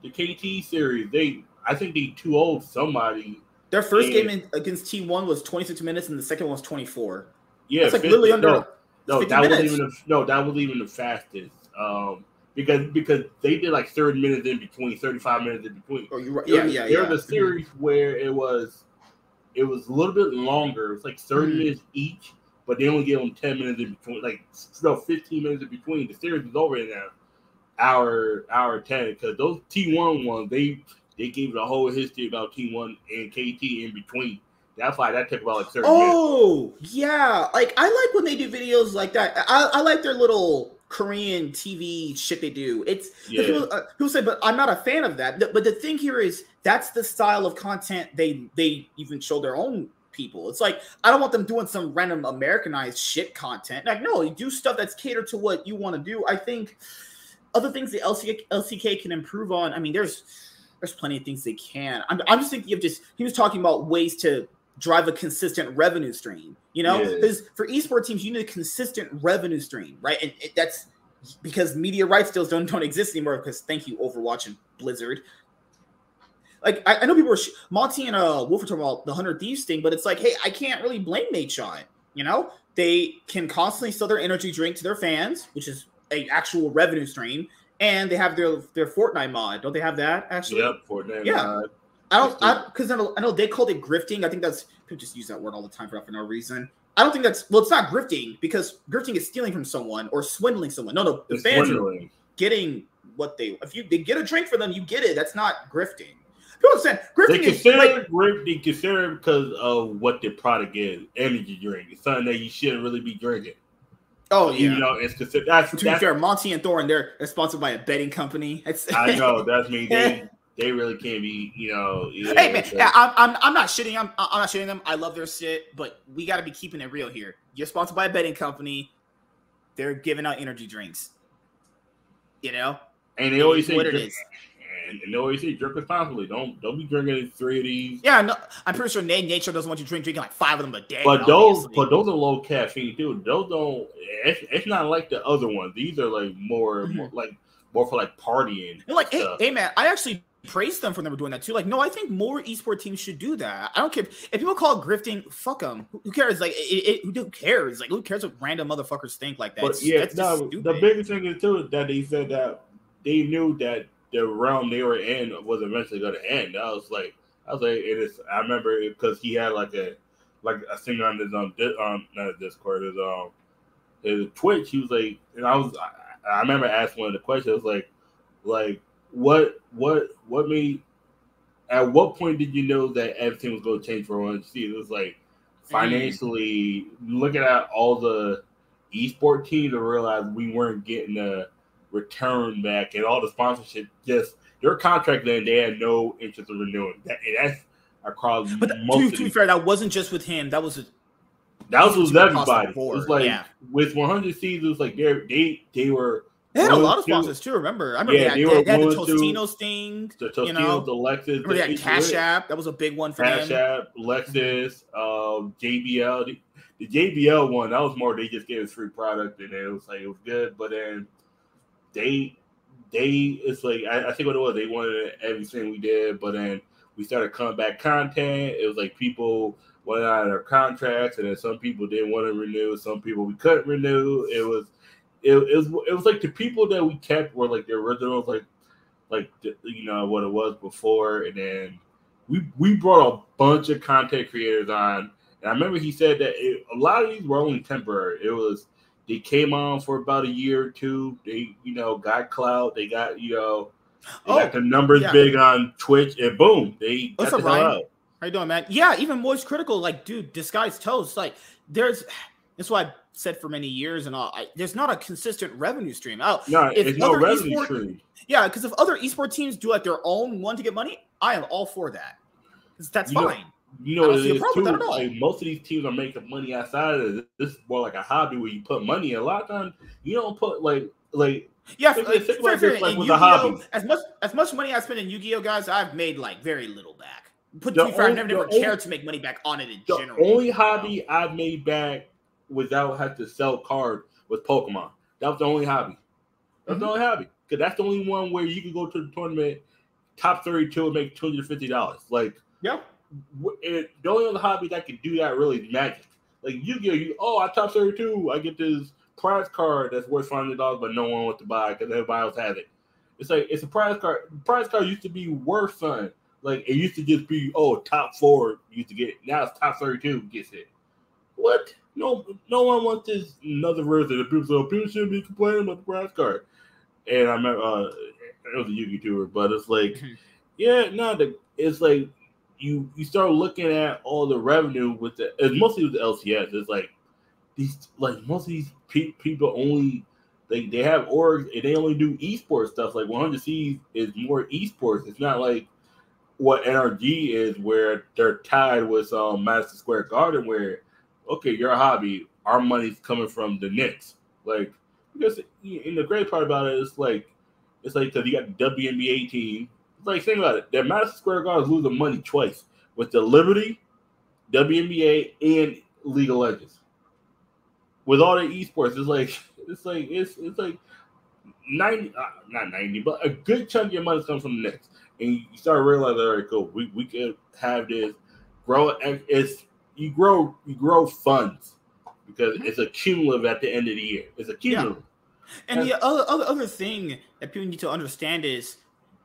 the KT series? They I think they 2 0 somebody. Their first And- game in, against T1 was 26 minutes, and the second one was 24. Yeah, it's like 50 literally under. No, no 50 that was minutes. even the, no, that was even the fastest. Um, because because they did like 30 minutes in between, 35 minutes in between. Oh, you're right? Yeah, was- yeah, There yeah. Was a series where it was it was a little bit longer. It was like 30 Mhm. minutes each, but they only gave them 10 minutes in between, like no 15 minutes in between. The series is over in an hour, hour 10. Because those T1 ones, they they gave the whole history about T1 and KT in between. That's why that took about like 30 minutes. Oh, yeah. Like I like when they do videos like that. I, I like their little Korean TV shit they do. It's Yeah. people, uh, people say, but I'm not a fan of that. But the thing here is that's the style of content they they even show their own people. It's like I don't want them doing some random Americanized shit content. Like no, you do stuff that's catered to what you want to do. I think other things the LCK, LCK can improve on. I mean, there's there's plenty of things they can. I'm, I'm just thinking of just he was talking about ways to drive a consistent revenue stream. You know, Yeah. because for esports teams, you need a consistent revenue stream, right? And it, that's because media rights deals don't don't exist anymore. Because thank you, Overwatch and Blizzard. Like I, I know people are sh- Monte and uh Wolf are talking about the hundred thieves thing, but it's like, hey, I can't really blame Nate it. You know, they can constantly sell their energy drink to their fans, which is a actual revenue stream, and they have their their Fortnite mod. Don't they have that actually? Yep, Fortnite. Yeah. uh, I don't I because I, know I know they called it grifting. I think that's people just use that word all the time for for no reason. I don't think that's well, it's not grifting because grifting is stealing from someone or swindling someone. No, no, the it's fans are getting what they if you they get a drink for them, you get it. That's not grifting. People understand They grifting is like it grape- they consider it because of what the product is, energy drink. It's something that you shouldn't really be drinking. oh yeah. You know, it's considered that's, to be that's fair, Monte and Thorin, they're, they're sponsored by a betting company. It's, I know that's me. They they really can't be, you know. Hey man, I'm, I'm I'm not shitting. I'm I'm not shitting them. I love their shit, but we got to be keeping it real here. You're sponsored by a betting company. They're giving out energy drinks. You know, and they always say what it drink, is. and, and they always say drink responsibly. Don't don't be drinking three of these. Yeah, no, I'm pretty sure Nate Nature doesn't want you drink drinking like five of them a day. But those, but those are low caffeine too. Those don't. It's, it's not like the other ones. These are like more, Mhm. more like more for like partying. They're like, hey, hey, man, I actually praised them for never doing that too. Like, no, I think more esports teams should do that. I don't care if people call it grifting. Fuck them. Who, who cares? Like, it, it, who cares? Like, who cares what random motherfuckers think like that? But It's- yeah, no. The biggest thing is too that they said that they knew that the realm they were in was eventually going to end. I was like, I was like, it is. I remember because he had like a like a singer on his um, um not Discord, his um his Twitch. He was like, and I was I, I remember asking one of the questions. Like, like what what what made at what point did you know that everything was going to change for one season? It was like financially looking at all the esport teams to realize we weren't getting a return back and all the sponsorship just their contract then they had no interest in renewing that and that's across But th- most to, of to be fair, that wasn't just with him. That was a, that was with everybody. It's like yeah. with 100 seasons, like they they they were they had a lot of sponsors too. Remember, I remember Yeah, they, they had, were they, had the Tostinos thing. the Tostinos, You know, the Lexus, Remember they had the Cash App. That was a big one for Cash them. App, Lexus, um, JBL. The, the JBL one that was more they just gave us free product and it was like it was good, but then they they it's like I, I think what it was they wanted everything we did, but then we started coming back content. It was like people went out of their contracts, and then some people didn't want to renew. Some people we couldn't renew. It was it, it was it was like the people that we kept were like the originals, like like the, you know what it was before, and then we we brought a bunch of content creators on. And I remember he said that it, a lot of these were only temporary. It was they came on for about a year or two. They you know got clout. They got you know they Oh, got the numbers yeah. big on Twitch, and boom, they What's got up, the Ryan? out. How you doing, man? Yeah, even Moist Critical, like, dude, guy's toast. Like, there's that's why said for many years and all. I, there's not a consistent revenue stream. Oh, No, If it's no revenue esport- stream. yeah, because if other esports teams do like their own one to get money, I am all for that. That's You know- fine. You know don't see a problem too. with that at all. Like most of these teams are making money outside of this. This is more like a hobby where you put money. in. A lot of times you don't put like like Yeah, Think- like, think fair, fair, like, with a hobby. As much as much money I spend in Yu-Gi-Oh, guys, I've made like very little back. Put The to be fair, I've never, the never only- cared to make money back on it in the general. only you know? hobby I've made back without having to sell cards was Pokemon. That was the only hobby. That's the Mhm. only hobby because that's the only one where you can go to the tournament, top thirty-two, and make two hundred fifty dollars. Like Yeah. it, the only other hobby that can do that really is magic. Like you get you, oh, I top thirty two, I get this prize card that's worth five hundred dollars, but no one wants to buy because everybody else has it. It's like it's a prize card. Prize card used to be worth something. Like it used to just be oh top four used to get it. Now it's top thirty two gets it. What? No, no one wants this another version. People say oh, people shouldn't be complaining about the prize card. And I remember uh, it was a tour, but it's like, mm-hmm. yeah, no, the, it's like you you start looking at all the revenue with the it's mostly with the LCS. It's like these like most of these pe- people only they they have orgs and they only do esports stuff. Like 100C is more esports. It's not like what NRG is, where they're tied with um Madison Square Garden, where okay, your hobby, our money's coming from the Knicks. Like because in the great part about it is like it's like because you got the WNBA team. It's like think about it. That Madison Square Garden is losing money twice with the Liberty, WNBA, and League of Legends. With all the esports, it's like it's like it's it's like ninety, uh, not ninety, but a good chunk of your money comes from the Knicks, and you start realizing, all right, cool, we we could have this grow. And it's you grow you grow funds because it's a cumulative at the end of the year. It's a cumulative. Yeah. And the other, other other thing that people need to understand is,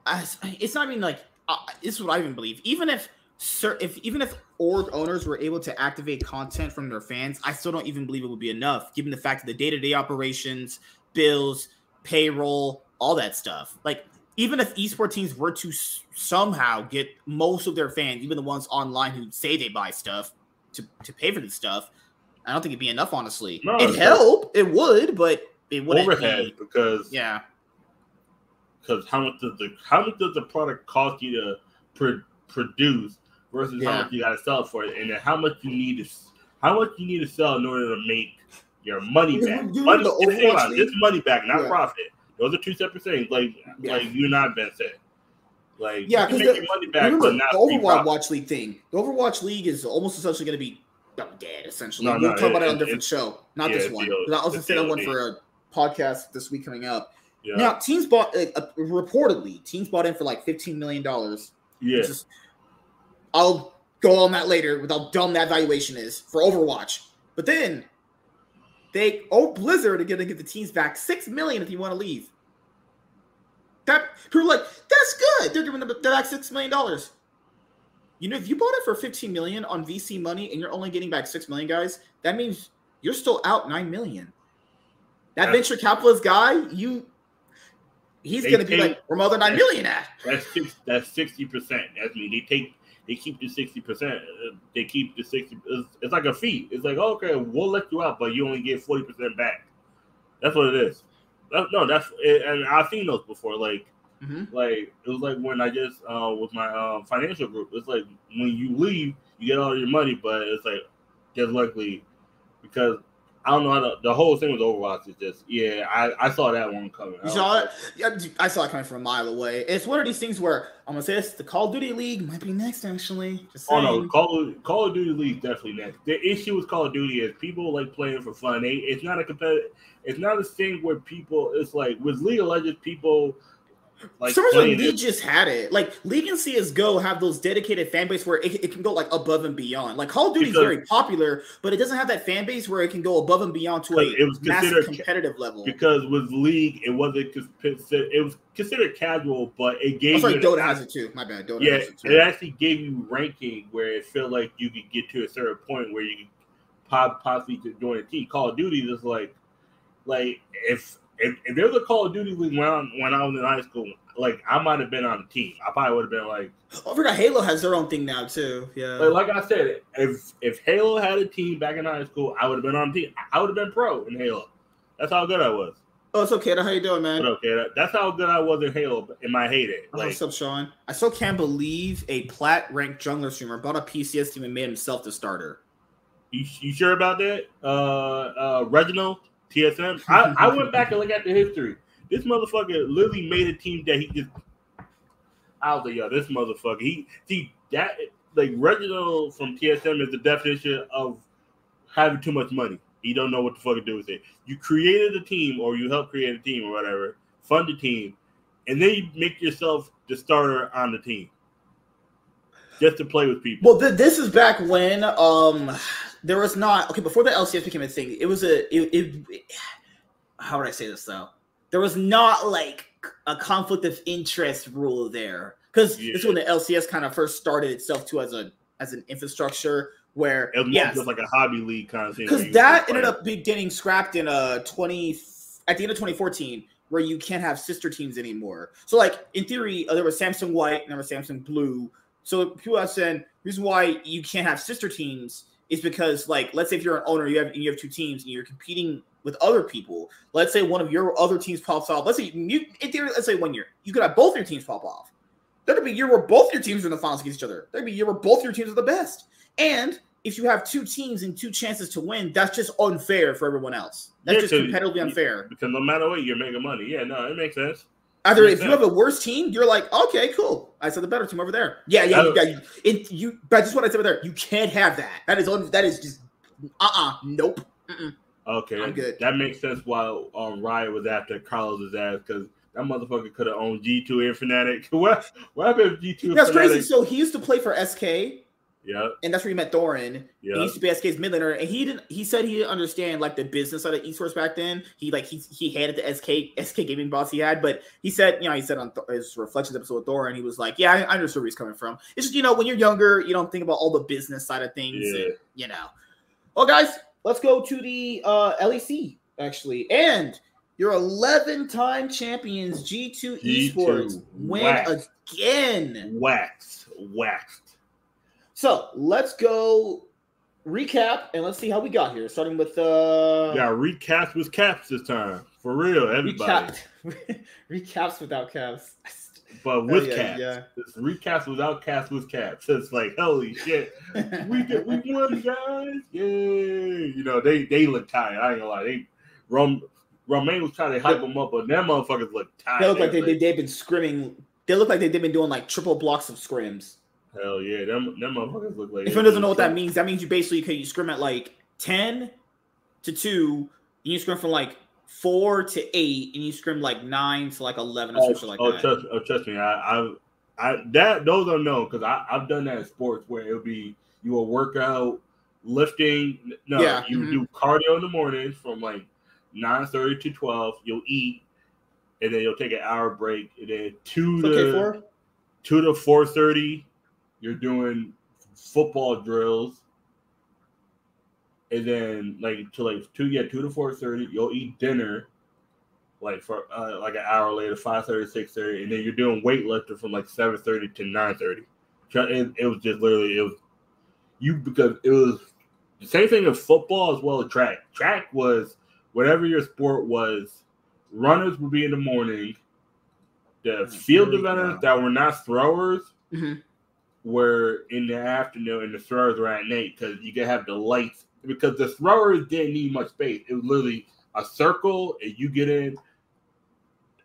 as it's not even like uh, this is what I even believe. Even if sir, if even if org owners were able to activate content from their fans, I still don't even believe it would be enough, given the fact that the day to day operations, bills, payroll, all that stuff. Like even if esports teams were to s- somehow get most of their fans, even the ones online who say they buy stuff to to pay for this stuff, I don't think it'd be enough. Honestly, no, it help. It would, but it wouldn't overhead be, because yeah, because how much does the how much does the product cost you to pr- produce versus yeah. how much you got to sell for it, and then how much you need to how much you need to sell in order to make your money back. You, money, the this money back, not yeah. profit. Those are two separate things. Like yeah. like you not Ben said. Like yeah, because the, remember, the Overwatch League thing. The Overwatch League is almost essentially going to be dead. Essentially, no, we'll no, talk it, about it on a different show, not yeah, this one. I was going to say that one for a podcast this week coming up. Yeah. Now, teams bought uh, uh, reportedly teams bought in for like fifteen million dollars. Yeah, I'll go on that later with how dumb that valuation is for Overwatch. But then they oh Blizzard are going to get the teams back six million if you want to leave. That people are like that's good. They're giving them back six million dollars. You know, if you bought it for 15 million on VC money and you're only getting back six million, guys, that means you're still out nine million. That yeah. venture capitalist guy, you he's they gonna be like, where mother nine million at? That's six, that's sixty percent. That's me. They take they keep the sixty percent. Uh, they keep the sixty. It's, it's, like a fee. It's like okay, we'll let you out, but you only get forty percent back. That's what it is. That, no, that's and I've seen those before. Like Mm-hmm. Like it was like when I just uh, with my uh, financial group. It's like when you leave, you get all your money, but it's like just luckily because I don't know how the, the whole thing with Overwatch is just yeah. I, I saw that one coming. You saw it? Yeah, I saw it coming from a mile away. It's one of these things where I'm gonna say this: the Call of Duty League might be next. Actually, oh no, Call of, Call of Duty League definitely next. The issue with Call of Duty is people like playing for fun. They, it's not a competitive. It's not a thing where people. It's like with League of Legends, people like Some reason League just had it. Like League and CS:GO have those dedicated fan base where it, it can go like above and beyond. Like Call of Duty is very popular, but it doesn't have that fan base where it can go above and beyond to a it was massive competitive level. Because with League, it wasn't it was considered casual, but it gave. That's like Dota has it too. My bad. Dota yeah, it, it, actually gave you ranking where it felt like you could get to a certain point where you could possibly join a team. Call of Duty is like, like if if, if there was a Call of Duty league when I, when I was in high school, like I might have been on a team. I probably would have been like. Oh, I forgot Halo has their own thing now too. Yeah. Like, like I said, if if Halo had a team back in high school, I would have been on the team. I would have been pro in Halo. That's how good I was. Oh, it's okay. How you doing, man? But okay, that's how good I was in Halo in my heyday. Like, what's up, Sean? I still can't believe a plat ranked jungler streamer bought a PCS team and made himself the starter. You, you sure about that, uh, uh, Reginald? TSM. I, I went back and looked at the history. This motherfucker literally made a team that he just. I was like, yo, this motherfucker. He see that like Reginald from TSM is the definition of having too much money. You don't know what the fuck to do with it. You created a team, or you helped create a team, or whatever. Fund a team, and then you make yourself the starter on the team. just to play with people. Well, th- this is back when um there was not okay before the LCS became a thing. It was a it, it how would I say this though? There was not like a conflict of interest rule there because Yeah. this is when the LCS kind of first started itself too as a as an infrastructure where It was yes, like a hobby league kind of thing. because that ended up be getting scrapped in a 20 at the end of 2014 where you can't have sister teams anymore so like in theory uh, there was samsung white and there was samsung blue so people have said reason why you can't have sister teams is because like let's say if you're an owner you have you have two teams and you're competing with other people let's say one of your other teams pops off let's say you in theory let's say one year you could have both your teams pop off there could be a year where both your teams are in the finals against each other there could be a year where both your teams are the best and if you have two teams and two chances to win, that's just unfair for everyone else. That's Yeah, just competitively unfair. because no matter what, you're making money. Yeah, no, it makes sense. Either if you have a worse team, you're like, okay, cool. I said the better team over there. Yeah, yeah, yeah. You, it, you but just what I said over there. You can't have that. That is un, that is just uh uh nope. Mm-mm. Okay, I'm good. that makes sense. Why um, Riot was after Carlos's ass because that motherfucker could have owned G two and Fnatic. What what happened if G two? That's crazy. So he used to play for SK, Yeah, and that's where he met Thorin. He used to be SK's mid laner, and he didn't. He said he didn't understand like the business side of esports back then. He like he he hated the SK SK gaming boss he had, but he said you know he said on his reflections episode with Thorin, he was like, yeah, I, I understand where he's coming from. It's just you know when you're younger, you don't think about all the business side of things, Yeah. and, you know. Well, guys, let's go to the uh, LEC actually, and your 11 time champions G2 G2, Esports win again. Waxed, waxed. So let's go recap and let's see how we got here. Starting with uh Yeah, recaps with caps this time for real, everybody. recap recaps without caps. But with yeah, caps, yeah. It's recaps without caps with caps. It's like holy shit, we did, we won, guys! Yay! You know they they look tired. I ain't gonna lie. They Rom Romain was trying to hype them up, but them motherfuckers look tired. They look like they, they they've been scrimming. They look like they've been doing like triple blocks of scrims. Hell yeah, them them motherfuckers look like. If anyone doesn't know what that means, that means you basically can you scrim at like ten to two, and you scrim from like four to eight, and you scrim like nine to like eleven or Oh, something like oh, that. trust, oh, trust me, I, I, I that those are known because I I've done that in sports where it'll be you will work out lifting. No, Yeah, you mhm. do cardio in the mornings from like nine thirty to twelve. You'll eat, and then you'll take an hour break, and then two Okay, to four. two to four thirty, you're doing football drills. And then like to like two yeah, two to four thirty, you'll eat dinner like for uh, like an hour later, 5.30, 6.30, and then you're doing weightlifting from like seven thirty to nine thirty. It, it was just literally it was you because it was the same thing as football as well as track. Track was whatever your sport was, runners would be in the morning. The field there developers that were not throwers Mhm. Were in the afternoon, and the throwers were at night because you could have the lights. Because the throwers didn't need much space. It was literally a circle, and you get in.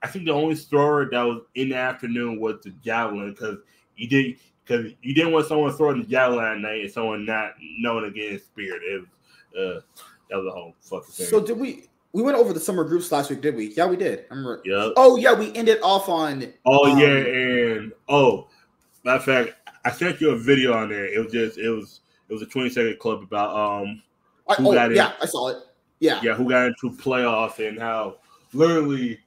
I think the only thrower that was in the afternoon was the javelin because you did because you didn't want someone throwing the javelin at night and someone not knowing to spirit. It was uh, that was a whole fucking thing. So did we? We went over the summer groups last week, did we? Yeah, we did. I remember. yeah. Oh yeah, we ended off on. Oh Um, yeah, and oh, matter of fact, I sent you a video on there. It was just it was it was a twenty second clip about um I, oh got in? yeah, I saw it. Yeah. yeah who got into playoffs and how literally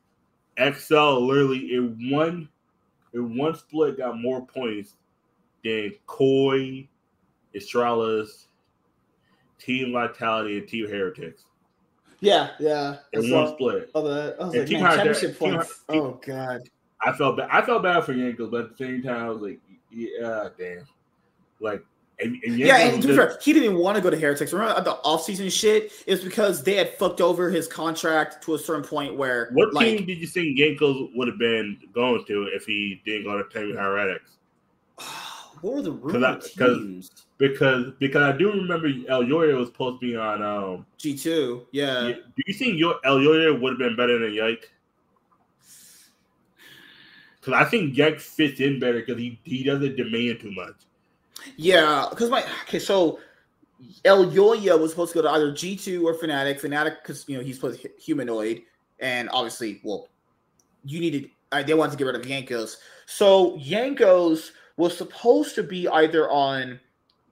XL literally in one in one split got more points than KOI, Astralis, Team Vitality, and Team Heretics Yeah, yeah. In one split. all that. I was And like, Team man, championship points. Hard- Oh god. I felt bad. I felt bad for Jankos, but at the same time, I was like, yeah, damn. Like, and, and Yeah, and to be fair, he didn't want to go to Heretics. Remember the offseason shit? It's because they had fucked over his contract to a certain point where what like team did you think Jankos would have been going to if he didn't go to Team Heretics? what were the rumored teams? Because because I do remember El was supposed to be on. Um, G two, yeah. do you think your El would have been better than Yike? Because I think Yike fits in better because he he doesn't demand too much. Yeah, because my okay, so Elyoya was supposed to go to either G two or Fnatic. Fnatic, because you know he's supposed to humanoid, and obviously, well, you needed. Uh, they wanted to get rid of Jankos, so Jankos was supposed to be either on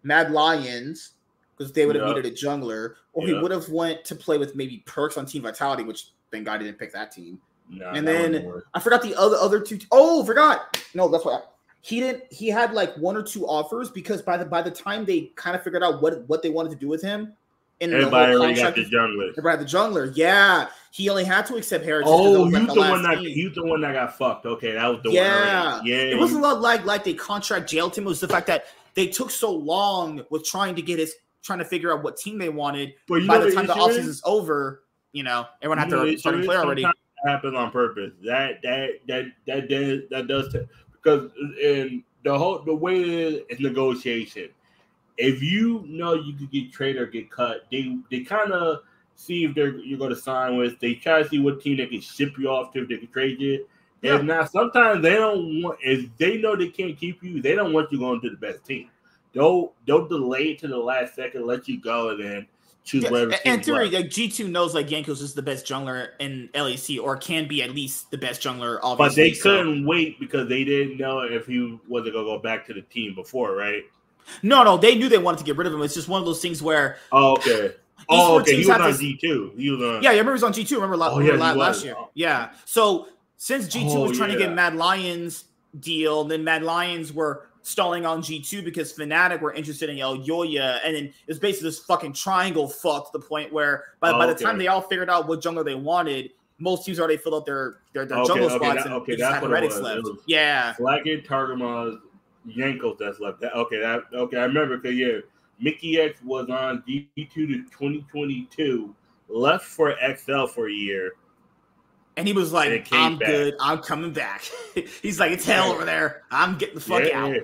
Mad Lions because they would have Yeah. needed a jungler, or he would have went to play with maybe Perkz on Team Vitality, which thank God he didn't pick that team. And then- I forgot the other other two. Oh, forgot. No, that's why he didn't. He had like one or two offers because by the by the time they kind of figured out what what they wanted to do with him, in everybody the already got the jungler. everybody had the jungler. Yeah, he only had to accept it Oh, was, like, you the last one that team. you the one that got fucked. Okay, that was the Yeah. one. Yeah, It wasn't a lot like like they contract jailed him. It was the fact that they took so long with trying to get his trying to figure out what team they wanted. But By the time the offseason is? over, you know, everyone had the their starting player already. Happens on purpose. That that that that does that does t- because in the whole the way it is is negotiation. If you know you could get traded or get cut, they they kind of see if they're you're going to sign with. They try to see what team they can ship you off to if they can trade you. Yeah. And now sometimes they don't want if they know they can't keep you, they don't want you going to the best team. They'll they'll delay it to the last second, let you go, and then choose Yeah, whatever. a- team theory, like G two knows like Jankos is the best jungler in LEC, or can be at least the best jungler. Obviously, but they so- couldn't wait because they didn't know if he wasn't gonna go back to the team before, right? No, no, they knew they wanted to get rid of him. It's just one of those things where, Oh, okay. Oh, okay. He was on G two. He was on. yeah, you remember he was on G two. Remember, Oh, yeah, la- last year? Yeah. So since G two Oh, was trying to get Mad Lions deal, then Mad Lions were stalling on G two because Fnatic were interested in Elyoya, and then it was basically this fucking triangle fuck to the point where by, Oh, by the okay. time they all figured out what jungle they wanted. Most teams already filled out their their, their Okay, jungle okay, spots that- and okay, they just that's had what it Heretics. It left. Yeah, Flakked Targamas, Jankos that's left. That, okay, that okay. I remember because yeah, Mikyx was on G two to twenty twenty two, left for XL for a year. And he was like, I'm back. good. I'm coming back. He's like, it's hell over there. I'm getting the fuck yeah, out.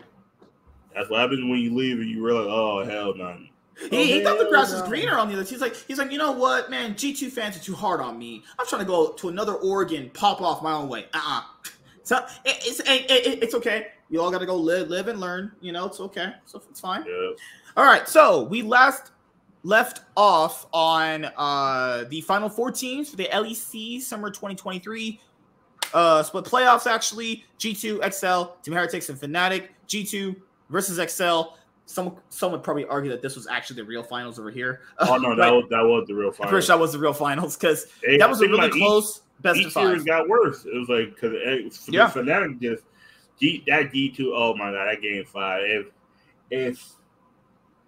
That's what happens when you leave and you realize, oh hell no. He, he thought the hell grass was greener on the other. He's like, he's like, you know what, man? G2 fans are too hard on me. I'm trying to go to another Oregon, pop off my own way. Uh-uh. So it, it's it, it, it's okay. You all got to go live, live and learn. You know, it's okay. So it's fine. Yeah. All right. So we last left off on uh the final four teams for the LEC summer 2023 uh split playoffs actually G2 XL Team Heretics and Fnatic G2 versus XL some some would probably argue that this was actually the real finals over here Oh no, that was that was the real I'm pretty sure that was the real finals because that was a really about each- close best each of series five got worse. It was like because Yeah. Fnatic just G, that G two. Oh my god, that game five. If if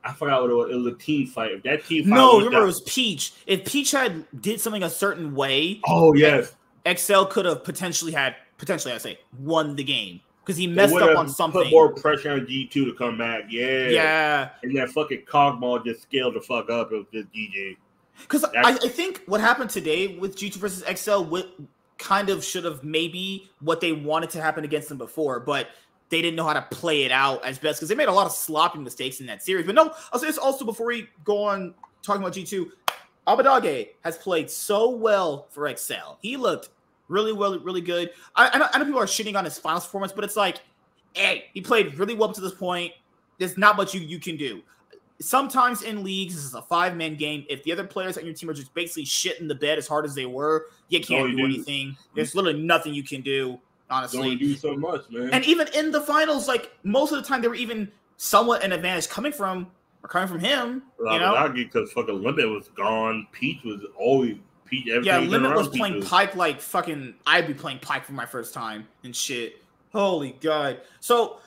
I forgot what it was, it was a team fight. If that team fight, no remember it was Peach if Peach had did something a certain way oh yes, XL could have potentially had potentially I say won the game because he messed up on something. Put more pressure on G two to come back. Yeah, yeah, And that fucking cog ball just scaled the fuck up. It was just GG. because I, I think what happened today with G2 versus XL wi- kind of should have maybe what they wanted to happen against them before, but they didn't know how to play it out as best because they made a lot of sloppy mistakes in that series. But no, I'll say this also before we go on talking about G2. Abbedagge has played so well for XL. He looked really well, really good. I, I, know, I know people are shitting on his finals performance, but it's like, hey, he played really well up to this point. There's not much you, you can do. Sometimes in leagues, this is a five man game. If the other players on your team are just basically shitting the bed as hard as they were, you can't do do. anything. There's literally nothing you can do, honestly. Don't do so much, man. And even in the finals, like most of the time, they were even somewhat an advantage coming from or coming from him. You know, because fucking Limit was gone. Peach was always Peach. Yeah. time you turn Limit was Peach playing Pyke like fucking. I'd be playing Pyke for my first time and shit. Holy god! So,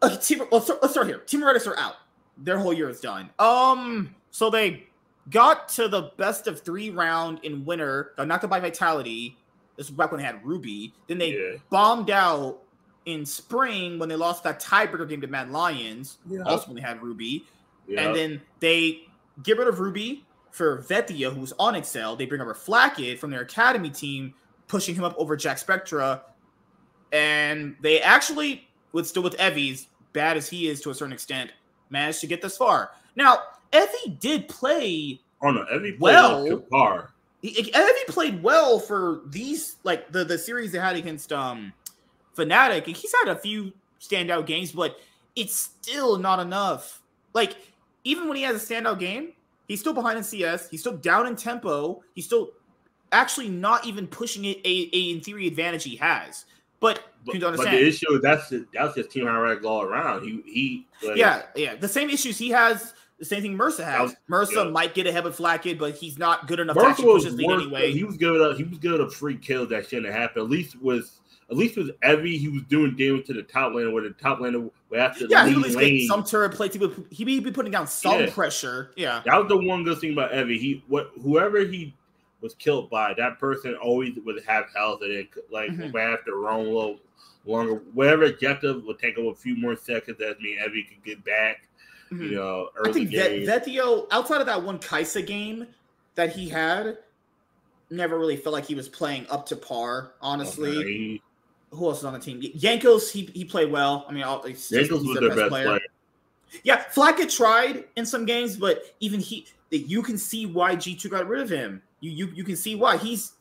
uh, team, let's start, let's start here. Team Redis are out. Their whole year is done. Um, so they got to the best of three round in winter. Got knocked out by Vitality. This was back when they had Ruby. Then they Yeah. bombed out in spring when they lost that tiebreaker game to Mad Lions. Yeah. Also when they had Ruby. Yeah. And then they get rid of Ruby for Vetheo, who's on Excel. They bring over Flakked from their academy team, pushing him up over Jackspektra. And they actually, with still with Evi's, bad as he is to a certain extent, managed to get this far. Now, Evi did play oh no, every play well- par. Evi played well for these like the the series they had against um Fnatic. and He's had a few standout games, but it's still not enough. Like even when he has a standout game, he's still behind in CS. He's still down in tempo. He's still actually not even pushing it a, a in theory advantage he has. But, But, but the issue is that's that's just team Iraq all around. He he like, yeah, yeah. The same issues he has, the same thing Mersa has. Yeah. Mersa Yeah. might get ahead with Flakked, but he's not good enough to Mersa actually push was his lead anyway. He was good. At, he was good at free kills that shouldn't have happened. At least with at least with Evi, he was doing damage to the top laner where the top laner would have to yeah, he lead would at least lane. some turret plates. He would he'd be, putting down some Yeah. pressure. Yeah. That was the one good thing about Evi. He what whoever he was killed by, that person always would have health and it, could- like Mhm. would have to run a little longer. Whatever objective would take him a few more seconds. That mean Evi could get back. Mhm. You know, I think game. Vetheo, outside of that one Kaisa game that he had, never really felt like he was playing up to par. Honestly, Okay. Who else is on the team? Jankos, he he played well. I mean, all- just- he's was their their best player. Yeah, Flakked tried in some games, but even he, you can see why G two got rid of him. You you you can see why he's.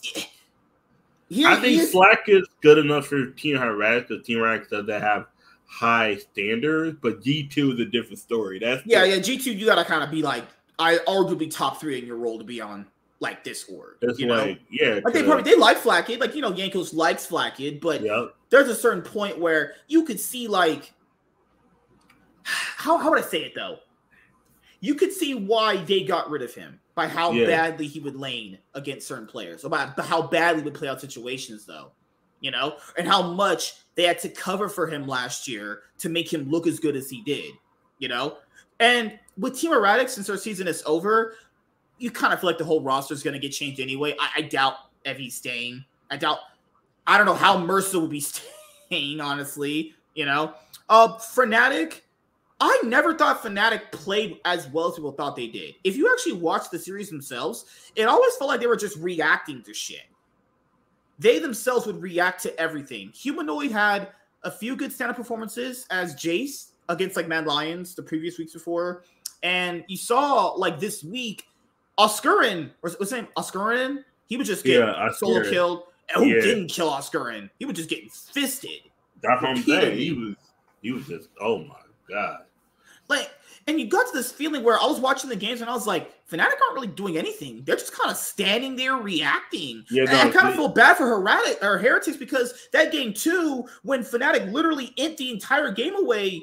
He, I think is- Slack is good enough for Team Iraq because Team Iraq doesn't have high standards, but G two is a different story. That's yeah, the- yeah. G two, you gotta kind of be like, I arguably top three in your role to be on like this org. It's you know? like yeah, Like they probably they like Flakked, like you know, Jankos likes Flakked, but yeah. there's a certain point where you could see like how how would I say it though? You could see why they got rid of him by how Yeah. badly he would lane against certain players, about how badly would play out situations though, you know, and how much they had to cover for him last year to make him look as good as he did, you know. And with Team Erratic, since our season is over, you kind of feel like the whole roster is going to get changed anyway. I, I doubt Evi's staying. I doubt. I don't know how Mersa will be staying. Honestly, you know, uh, Fnatic. I never thought Fnatic played as well as people thought they did. If you actually watch the series themselves, it always felt like they were just reacting to shit. They themselves would react to everything. Humanoid had a few good stand-up performances as Jace against like Mad Lions the previous weeks before, and you saw like this week, Oscarin what's his name? Oscarin. He would just get Yeah, solo killed. And who Yeah. didn't kill Oscarin? He was just getting fisted. That's what I'm saying. He was he was just oh my god. Like, and you got to this feeling where I was watching the games and I was like, Fnatic aren't really doing anything. They're just kind of standing there reacting. Yeah, And I kind of feel bad for Heretic or Heretics because that game too, when Fnatic literally ent the entire game away,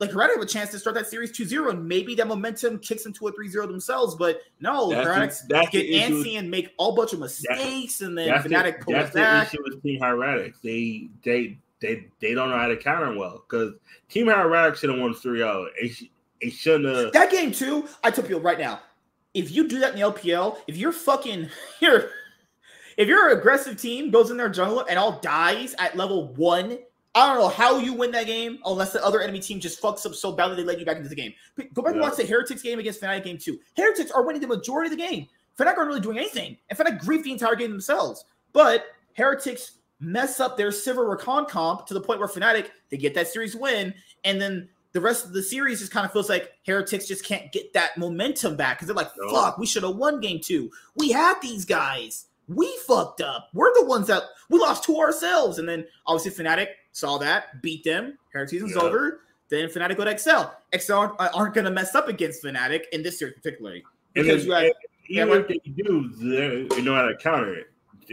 like Heretic have a chance to start that series 2-0 and maybe that momentum kicks into a 3-0 themselves. But no, That's Heretics the- that's get antsy and make all bunch of mistakes, and then That's Fnatic the, pulls that's back. the issue with Team Heretics. They they they they don't know how to counter them well because Team Heretics should have won 3-0. It, it shouldn't have. That game too, I tell people right now, if you do that in the LPL, if you're fucking you're if your aggressive team goes in their jungle and all dies at level one, I don't know how you win that game unless the other enemy team just fucks up so badly they let you back into the game. But Go back and watch the Heretics game against Fnatic game two. Heretics are winning the majority of the game. Fnatic aren't really doing anything, and Fnatic grief the entire game themselves. But Heretics mess up their Silver Recon comp to the point where Fnatic they get that series win, and then the rest of the series just kind of feels like Heretics just can't get that momentum back because they're like, No. fuck, we should have won game two. We had these guys. We fucked up. We're the ones that we lost to ourselves. And then obviously Fnatic saw that, beat them. Heretics season's Yeah. over. Then Fnatic go to Excel. Excel aren't, aren't going to mess up against Fnatic in this year particularly. And Because you had, even yeah, if they do, they, know how to counter it.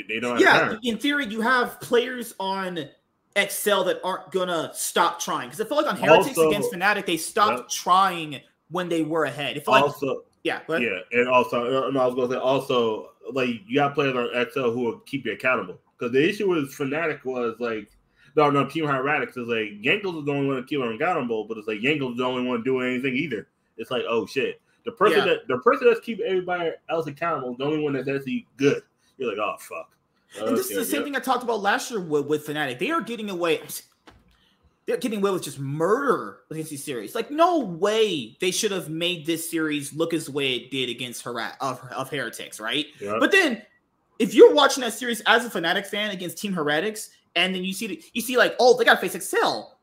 They- know yeah, in theory, you have players on Excel that aren't gonna stop trying because I feel like on Heretics Also- against Fnatic, they stopped Yep. trying when they were ahead. It felt like, Also, yeah, yeah, and also, uh, no, I was gonna say also, like you got players on XL who will keep you accountable. Because the issue with Fnatic was like, no, no, Team Heretics is like Jankos is the only one to keep them accountable, but it's like Jankos is the only one doing anything either. It's like, oh shit, the person Yeah. that the person that's keeping everybody else accountable is the only one that's actually good. You're like, oh fuck. and this is the same thing I talked about last year with, with Fnatic. They are getting away. They're getting away with just murder against these series. Like, no way they should have made this series look as the way it did against Herat of, of Heretics, right? Yeah. But then, if you're watching that series as a Fnatic fan against Team Heretics, and then you see the, you see like, oh, they got to face Excel.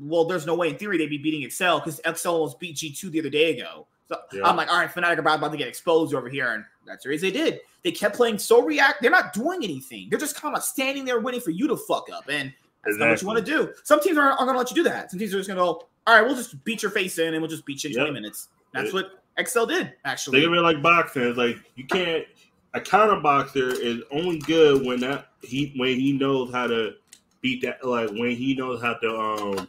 Well, there's no way in theory they'd be beating Excel because Excel almost beat G2 the other day ago. So Yeah. I'm like, all right, Fnatic are about, about to get exposed over here, and that series they did. They kept playing so react. They're not doing anything. They're just kind of standing there waiting for you to fuck up, and that's not what you want to do. Some teams aren't, aren't going to let you do that. Some teams are just going to go, all right, we'll just beat your face in, and we'll just beat you in 20 minutes. That's It- what Excel did actually. Think of it like boxing. It's like you can't. A counter boxer is only good when that he when he knows how to beat that like when he knows how to um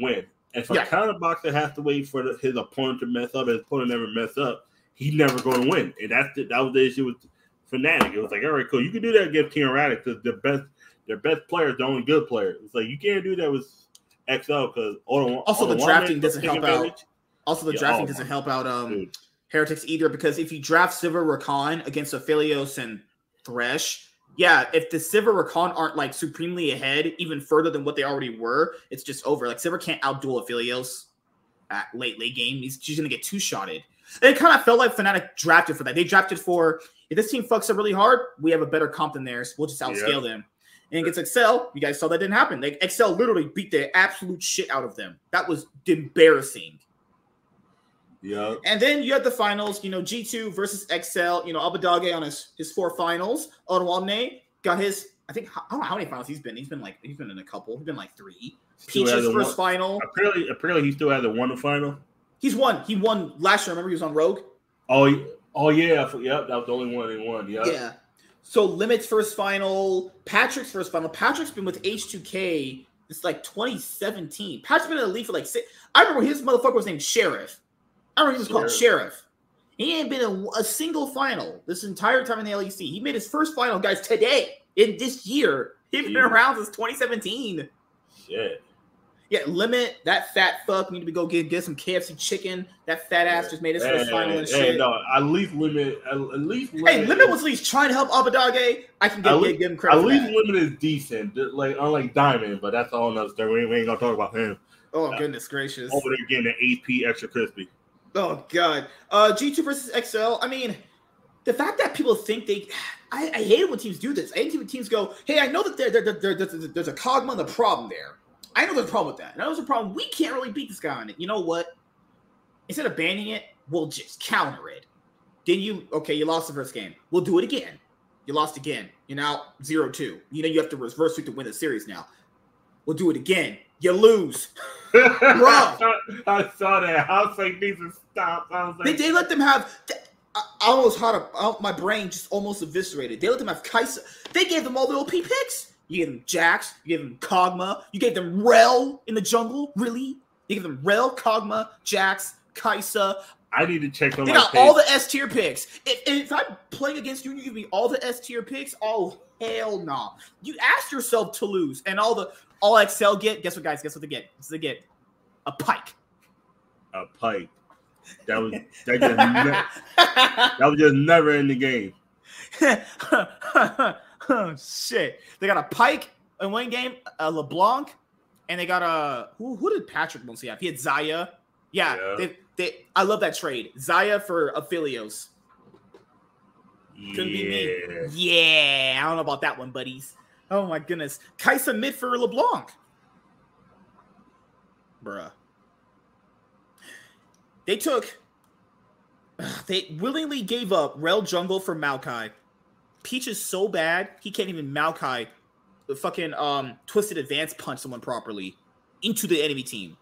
win. If a Yeah. counter boxer has to wait for the, his opponent to mess up, his opponent never mess up, he's never going to win. And that's the, that was the issue with Fnatic. It was like, all right, cool, you can do that against Team Radic because the best their best player is the only good player. It's like you can't do that with XL because Also, the drafting doesn't help out. Also, the Yeah, drafting oh doesn't help out um Dude. Heretics either because if you draft Sivir Rakan against Aphelios and Thresh, yeah, if the Sivir Rakan aren't like supremely ahead, even further than what they already were, it's just over. Like Sivir can't outduel Aphelios at late late game. He's she's gonna get two shotted. And it kind of felt like Fnatic drafted for that. They drafted for if this team fucks up really hard, we have a better comp than theirs. We'll just outscale them. And against Excel, you guys saw that didn't happen. Like Excel literally beat the absolute shit out of them. That was embarrassing. Yeah, And then you had the finals, you know, G2 versus XL, you know, Abbedagge on his, his four finals. Odoamne got his, I think, I don't know how many finals he's been. He's been like, he's been in a couple. He's been like three. Still Peach's first won- final. apparently, apparently he still hasn't won the final. He's won. He won last year. Remember, he was on Rogue? Oh, oh yeah, yep, that was the only one he won. Yeah, Yeah. So Limit's first final, Patrik's first final. Patrik's been with H2K. It's like 2017. Patrik's been in the league for like six. I remember his motherfucker was named Sheriff. I remember he was called Sheriff. He ain't been in a single final this entire time in the LEC. He made his first final, guys, today in this year. He's been around since 2017. shit. Yeah, limit that fat fuck. Need to go get get some KFC chicken. That fat ass just made his first final and Hey, shit. hey, no, at least limit. At, least Hey, Limit was at least trying to help Abbedagge. I can get, least- give him credit. At least that. limit is decent, like unlike Diamond, but that's all another story. We ain't, we ain't gonna talk about him Oh goodness gracious! over there getting the AP extra crispy. Oh god. Uh, G two versus XL. I mean, the fact that people think they, I, I hate it when teams do this. I hate when teams go, "Hey, I know that there, there, there, there- there's, a Kog'Maw in the problem there. I know there's a problem with that. I know there's a problem. We can't really beat this guy on it. You know what? Instead of banning it, we'll just counter it. Then you okay? You lost the first game. We'll do it again. You lost again. You're now zero two. You know you have to reverse sweep to win the series now. We'll do it again. You lose. I saw that. I was like, these are stop. I was They, like, they let them have. I I almost had a I- my brain just almost eviscerated. They let them have Kaisa. They gave them all the OP picks. You gave them Jax. You gave them Kog'Maw. You gave them Rell in the jungle. Really? You gave them Rell, Kog'Maw, Jax, Kaisa. I need to check on They got page. all the S tier picks. If, if I'm playing against you, and you give me all the S tier picks. Oh hell no! You asked yourself to lose, and all the all Excel get. Guess what, guys? Guess what they get? Guess what they get a Pyke. a pipe. That was that just ne- that was just never in the game. oh shit! They got a Pyke in one game, a LeBlanc, and they got a who? Who did Patrik mostly have? He had Xayah. Yeah, Yeah. They, they. I love that trade. Xayah for Aphelios. Couldn't be me. Yeah. Yeah, I don't know about that one, buddies. Oh my goodness, Kaisa mid for LeBlanc. Bruh. They took. They willingly gave up Rell Jungle for Maokai. Peach is so bad he can't even Maokai, the fucking um twisted advance punch someone properly into the enemy team.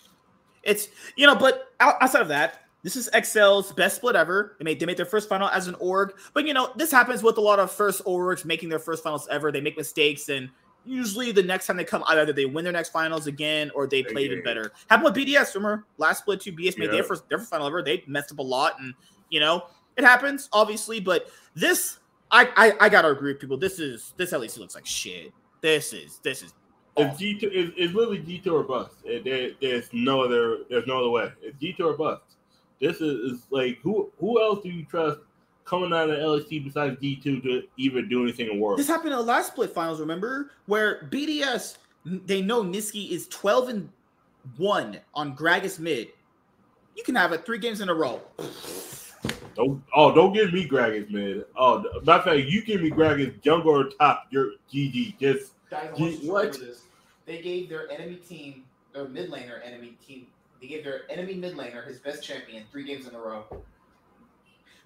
It's you know, but outside of that, this is XL's best split ever. They made they made their first final as an org, but you know this happens with a lot of first orgs making their first finals ever. They make mistakes, and usually the next time they come, either they win their next finals again or they play even better. Happened with BDS. Remember last split two, BDS made Yeah. their first their first final ever. They messed up a lot, and you know it happens obviously. But this, I I, I gotta agree with people. This is this at least looks like shit. This is this is It's two. It's, it's literally detour bust. It, there, there's no other. There's no other way. It's detour bust. This is, is like who who else do you trust coming out of LSC besides D two to even do anything in world? This happened in the last split finals, remember? Where BDS they know Nisqy is 12 and 1 on Gragas mid. You can have it three games in a row. Don't oh don't give me Gragas man. Oh matter of fact, you give me Gragas jungle or top. You're GG. Just Guys, I want you to what? this. They gave their enemy team, their mid laner enemy team, they gave their enemy mid laner his best champion three games in a row.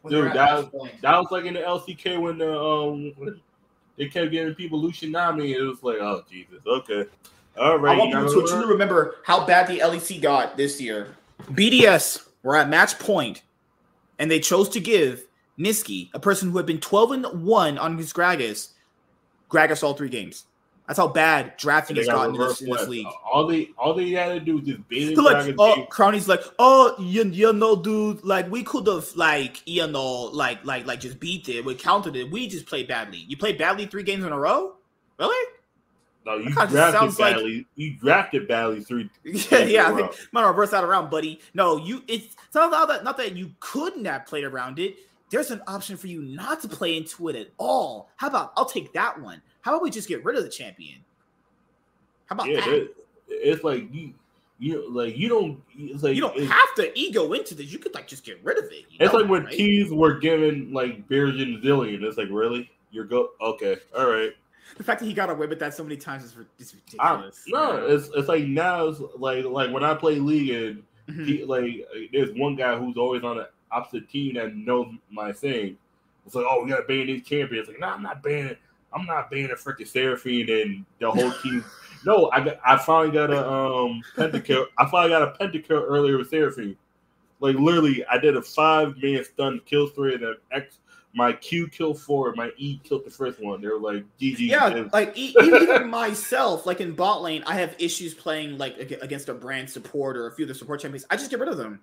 Dude, that match point. that was like in the LCK when the um when they kept giving people Lucianami. It was like oh Jesus. Okay. All right. I want you people gotta to truly remember how bad the LEC got this year. BDS were at match point, and they chose to give Nisqy, a person who had been 12 and 1 on his Gragas, Gragas all three games. That's how bad drafting has gotten in this, in this league. All they all they had to do was just So like, oh, Team. Crownie's like, oh, you, you know, dude, like we could have, like, you know, like, like, like, just beat it, we counted it. We just played badly. You played badly three games in a row, really? No, you drafted sounds like- badly. You drafted badly three. Yeah, yeah. I in a row. think I'm reverse that around, buddy. No, you. It's, it's not that not that you couldn't have played around it. There's an option for you not to play into it at all. How about I'll take that one? How about we just get rid of the champion? How about Yeah, that? that, it's like you, you like you don't. It's like you don't it's, have to ego into this. You could like just get rid of it. you it's like when right? teams were given like and Zilean. It's like really, you're go okay, all right. the fact that he got away with that so many times is, is I, ridiculous. no, it's it's like now it's like like when I play league and Mhm. he, like there's one guy who's always on the opposite team that knows my thing. It's like, oh, we gotta ban these champions. Like, no, I'm not banning. I'm not being a freaking Seraphine and the whole team. no, I got. I finally got a um pentakill. I finally got a pentakill earlier with Seraphine. Like literally, I did a five man stun kill three and an X. My Q killed four. My E killed the first one. They were like, GG. Yeah, And- like even myself, like in bot lane, I have issues playing like against a brand support or a few of the support champions. I just get rid of them.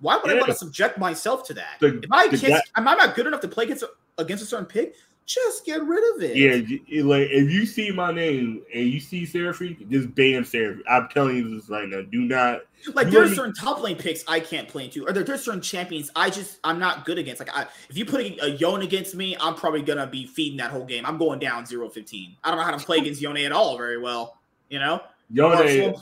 Why would I want to subject myself to that? The- if I can't, guy- am I not good enough to play against a, against a certain pick? Just get rid of it. Yeah, like if you see my name and you see Seraphine, just ban Seraphine. I'm telling you this right now. Do not. Like You there's already- certain top lane picks I can't play into, or there, there's certain champions I just I'm not good against. Like I, if you put a, a Yone against me, I'm probably gonna be feeding that whole game. I'm going down 0-15. I don't know how to play against Yone at all very well. You know, Yone, the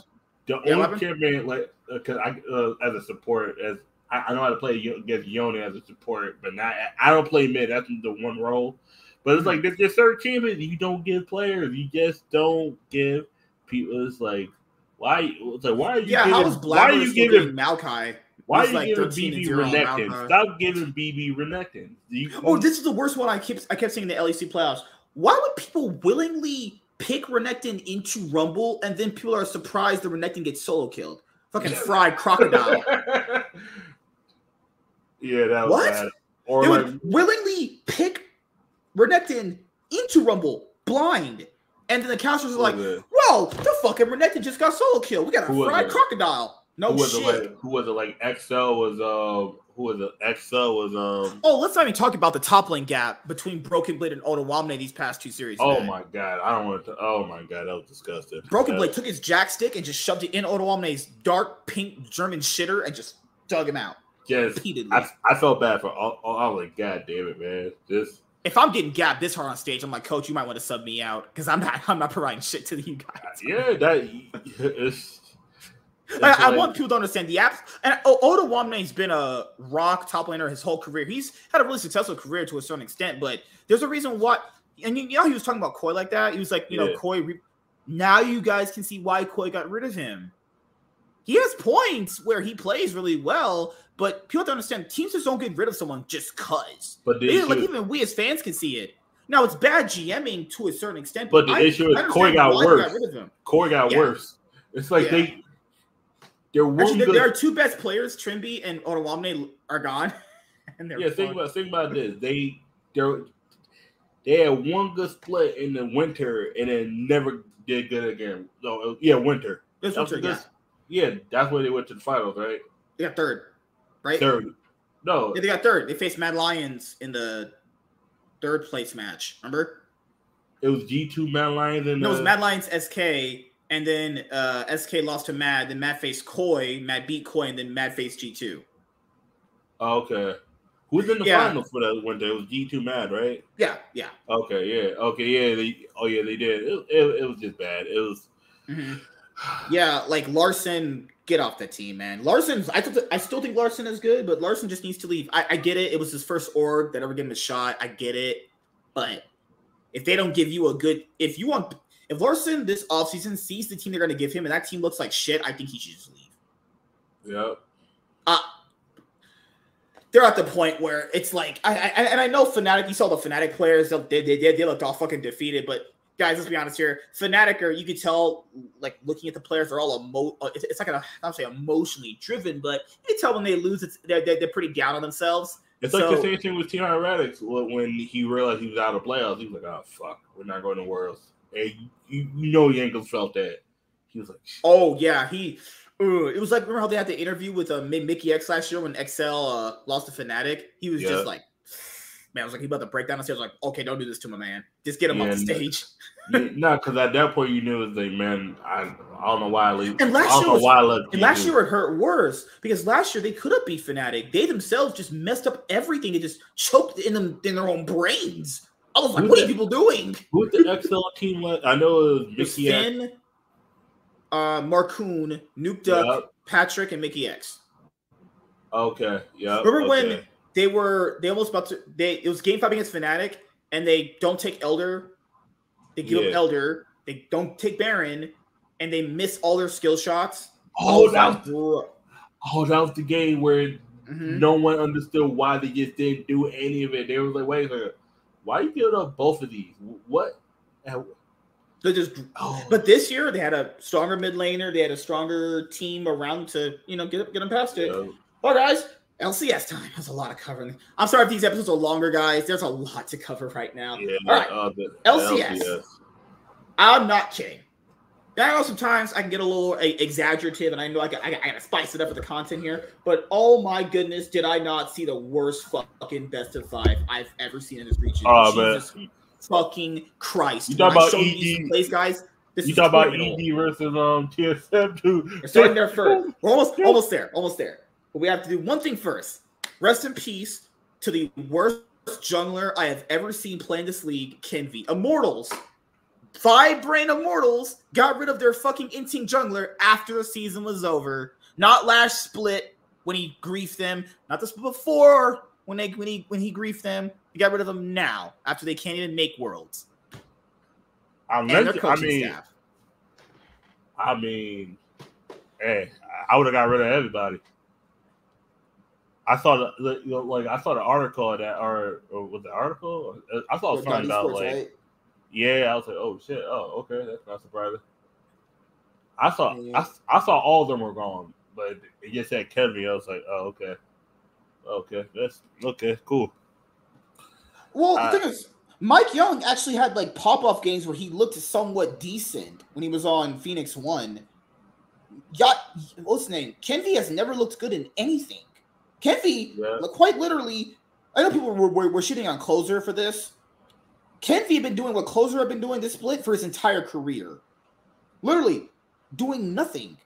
Yeah, only Weapon? champion like because I uh, as a support as I, I know how to play against Yone as a support, but not I don't play mid. That's the one role. But it's mm-hmm. like there's just certain champions you don't give players. You just don't give people. It's like why? It's like why are you? yeah. giving, How was why are you giving? Maokai? Why are you like giving BB 0 Renekton? Stop giving BB Renekton. You, Oh, this is the worst one I kept I kept saying in the LEC playoffs. Why would people willingly pick Renekton into Rumble and then people are surprised the Renekton gets solo killed? Fucking fried crocodile. yeah, that was What? bad. Or they like, would willingly pick Renekton into Rumble blind. And then the counselors are like, who was it? well, the fucking Renekton just got solo killed. We got a fried crocodile. No who was shit. it like? Who was it like? XL was um. Who was it? XL was um. Oh, let's not even talk about the top lane gap between Broken Blade and Odoamne these past two series. Oh man. my god! I don't want to. Oh my god! That was disgusting. Broken Blade took his jack stick and just shoved it in Odoamne's dark pink German shitter and just dug him out Yes, repeatedly. I, I felt bad for all. all I was like, God damn it, man! Just if I'm getting gapped this hard on stage, I'm like, Coach, you might want to sub me out because I'm not, I'm not providing shit to you guys. yeah, that it's Like, I want people to understand the apps. And Odoamne's been a rock top laner his whole career. He's had a really successful career to a certain extent, but there's a reason why. And you, you know, he was talking about KOI like that. He was like, you know, KOI. Re- now you guys can see why KOI got rid of him. He has points where he plays really well, but people have to understand teams just don't get rid of someone just cause. But the They- issue, like even we as fans can see it. Now it's bad GMing to a certain extent, but the I- issue is understand got worse. him. KOI got Yeah. worse. It's like Yeah. they. They're Actually, there, good. there are two best players, Trymbi and Odoamne, are gone. and they're yeah, think about think about this. They they they had one good split in the winter and then never did good again. Uh, yeah, winter. This winter, yeah. Yeah, that's where they went to the finals, right? They got third, right? Third. No, Yeah, they got third. They faced Mad Lions in the third place match. Remember? it was G two Mad Lions and No, it was uh, Mad Lions SK, and then uh, SK lost to Mad. Then Mad faced KOI. Mad beat KOI, and then Mad faced G two. oh, okay. Who's in the Yeah. finals for that winter? It was G two Mad, right? Yeah, yeah. Okay, yeah, okay, yeah. They, oh yeah, they did. It, it, it was just bad. It was. Mhm. Yeah, like Larssen, get off the team, man. Larssen's. I th- I still think Larssen is good, but Larssen just needs to leave. I, I get it. It was his first org that ever gave him a shot. I get it, but if they don't give you a good, if you want, if Larssen this offseason sees the team they're going to give him, and that team looks like shit, I think he should just leave. Yeah. Uh, they're at the point where it's like, I, I and I know Fnatic. You saw the Fnatic players; they they, they, they looked all fucking defeated, but. Guys, let's be honest here. Fnatic, are you could tell, like looking at the players, they're all emo. uh, It's, it's like a, I'm say emotionally driven, but you can tell when they lose, it's they're, they're, they're pretty down on themselves. It's like the same thing with T.R. Radix when he realized he was out of playoffs. He was like, "Oh fuck, we're not going to Worlds." and you, you know Jankos felt that. He was like, "Oh yeah, he." It was like remember how they had the interview with uh, Mikyx last year when XL uh, lost to Fnatic. He was yeah. just like, man, I was like, he about to break down the stairs. Like, okay, don't do this to my man. Just get him yeah, off the stage. no, because at that point you knew it was like, man, I, I don't know why I leave. And last year was, I and last year it hurt worse because last year they could have beat Fnatic. They themselves just messed up everything. They just choked in them in their own brains. I was like, what the, are people doing? Who's the XL team? I know it was Mickey Finn, uh, Markoon, Nuked Up, yep. Patrik, and Mikyx. Okay. Yeah. Remember okay. when they were they almost about to they it was game five against Fnatic and they don't take Elder, they give yeah. up Elder, they don't take Baron, and they miss all their skill shots. Oh, that was, oh, that was the game where mm-hmm. no one understood why they just didn't do any of it. They were like, wait a minute, why you giving up both of these? What? They just, oh. but this year they had a stronger mid laner. They had a stronger team around to you know get get them past it. Yeah. Well, guys, LCS time. has a lot of covering. I'm sorry if these episodes are longer, guys. There's a lot to cover right now. Yeah, All right, uh, LCS. LCS. I'm not kidding. I know sometimes I can get a little exaggerative, and I know I got, I got, I got to spice it up with the content here. But oh my goodness, did I not see the worst fucking best of five I've ever seen in this region? Oh Jesus man. fucking Christ! You talk about EG plays, guys? This you talk about EG versus um TSM too. We're starting there first. We're almost almost there. Almost there. But we have to do one thing first. Rest in peace to the worst jungler I have ever seen play in this league, Kenvi. Immortals, five brain Immortals got rid of their fucking Instinct jungler after the season was over. Not last split when he griefed them, not the split before when they when he when he griefed them. He got rid of them now after they can't even make worlds. I mean, staff. I mean, hey, I would have got rid of everybody. I saw the, you know, like I saw the article that or, or was the article? I saw something about like right? yeah. I was like, oh shit, oh okay, that's not surprising. I saw yeah. I, I saw all of them were gone, but it just said Kevin. I was like, oh okay, okay, that's okay, cool. Well, the thing is, MikeYeung actually had like pop off games where he looked somewhat decent when he was on Phoenix One. Got what's his name? Kenvi has never looked good in anything. Kenvi, yeah. quite literally, I know people were, were, were shitting on Closer for this. Kenvi had been doing what Closer had been doing this split for his entire career. Literally doing nothing.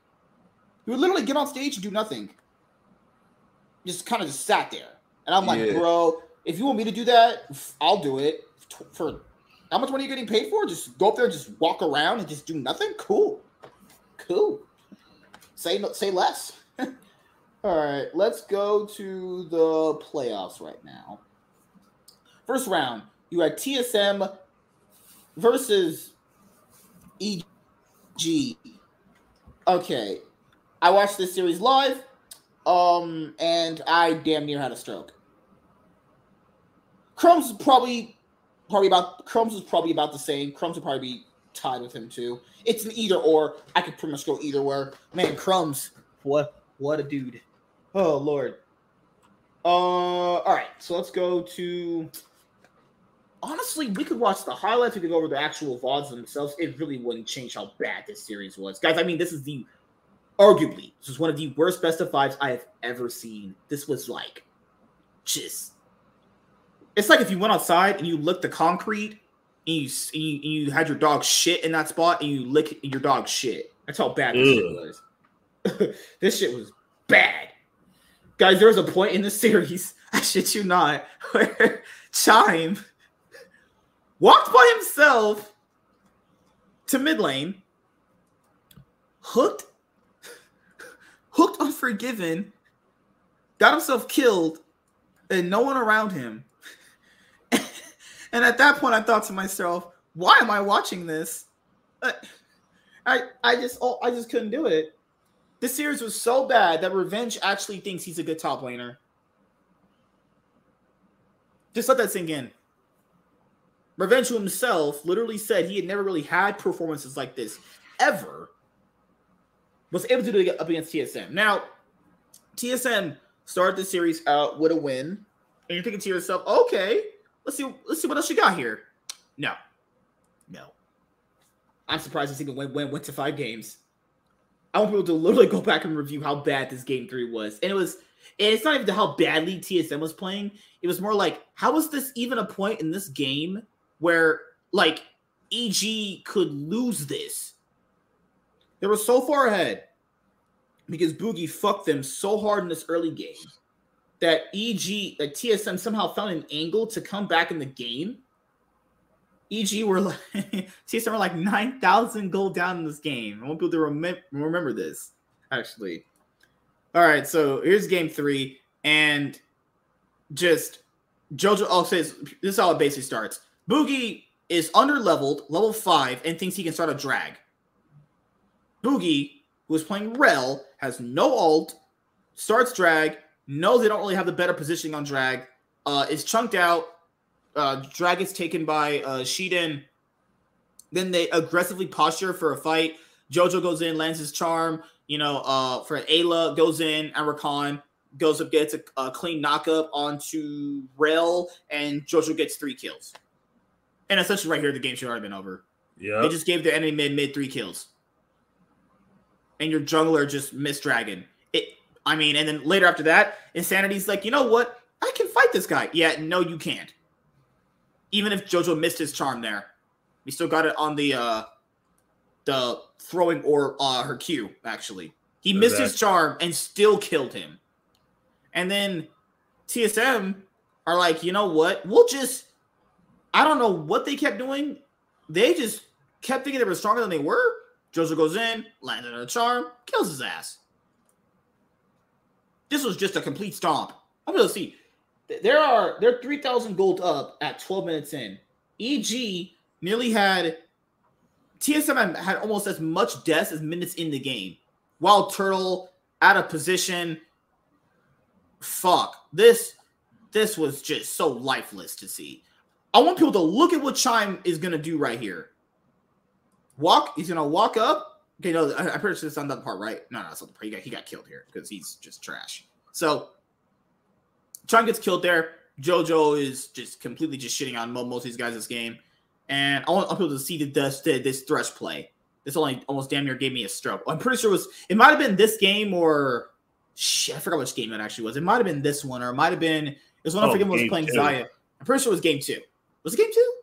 He would literally get on stage and do nothing. Just kind of just sat there. And I'm like, yeah. bro, if you want me to do that, I'll do it. For how much money are you getting paid for? Just go up there and just walk around and just do nothing? Cool. Cool. Say say less. All right, let's go to the playoffs right now. First round, you had TSM versus EG. Okay, I watched this series live, um, and I damn near had a stroke. Crumbz probably, probably about Crumbz was probably about the same. Crumbz would probably be tied with him too. It's an either or. I could pretty much go either where. Man, Crumbz, what what a dude. Oh Lord. Uh, all right. So let's go to. Honestly, we could watch the highlights. We could go over the actual vods themselves. It really wouldn't change how bad this series was, guys. I mean, this is the arguably this is one of the worst best of fives I have ever seen. This was like, just. It's like if you went outside and you licked the concrete and you, and you, and you had your dog shit in that spot and you lick your dog shit. That's how bad this shit was. this shit was bad. Guys, there was a point in the series, I shit you not, where Chime walked by himself to mid lane, hooked, hooked Unforgiven, got himself killed, and no one around him. and at that point, I thought to myself, why am I watching this? I I just oh, I just couldn't do it. This series was so bad that Revenge actually thinks he's a good top laner. Just let that sink in. Revenge himself literally said he had never really had performances like this ever. Was able to do it up against TSM. Now, TSM started the series out with a win, and you're thinking to yourself, okay, let's see, let's see what else you got here. No, no, I'm surprised this even went, went went to five games. I want people to literally go back and review how bad this game three was, and it was. And it's not even how badly TSM was playing. It was more like, how was this even a point in this game where like EG could lose this? They were so far ahead because Bugi fucked them so hard in this early game that EG, that TSM somehow found an angle to come back in the game EG were like TSM were like nine thousand gold down in this game. I want people to remember remember this. Actually, all right. So here's game three, and just JoJo. Oh, says this is how it basically starts. Bugi is under leveled, level five, and thinks he can start a drag. Bugi, who is playing Rell, has no ult, starts drag, knows they don't really have the better positioning on drag, uh, is chunked out, uh, drag is taken by uh, Shiden. Then they aggressively posture for a fight. Jojo goes in, lands his charm. You know, uh, for Ayla goes in, and Rakan goes up, gets a, a clean knockup onto Rell, and Jojo gets three kills. And essentially, right here, the game should already been over. Yeah, they just gave the enemy mid mid three kills, and your jungler just missed Dragon. It, I mean, and then later after that, Insanity's like, you know what? I can fight this guy. Yeah, no, you can't even if Jojo missed his charm there, he still got it on the uh the throwing or uh her Q actually. He missed his charm and still killed him. And then TSM are like, you know what? We'll just I don't know what they kept doing. They just kept thinking they were stronger than they were. Jojo goes in, lands on a charm, kills his ass. This was just a complete stomp. I'm gonna see there are they're 3000 gold up at 12 minutes in. Eg nearly had tsm had almost as much deaths as minutes in the game. WildTurtle out of position. Fuck. This this was just so lifeless to see. I want people to look at what chime is gonna do right here. Walk he's gonna walk up. Okay no i'm pretty sure it's on that part right? No no that's not the part. He got, he got killed here because he's just trash. So Chun gets killed there. JoJo is just completely just shitting on most of these guys this game. And I want people to see the, this, this Thresh play. This only almost damn near gave me a stroke. I'm pretty sure it was it might have been this game or shit, I forgot which game it actually was. It might have been this one, or it might have been it was one oh, I forget was playing two. Xayah. I'm pretty sure it was game two. Was it game two?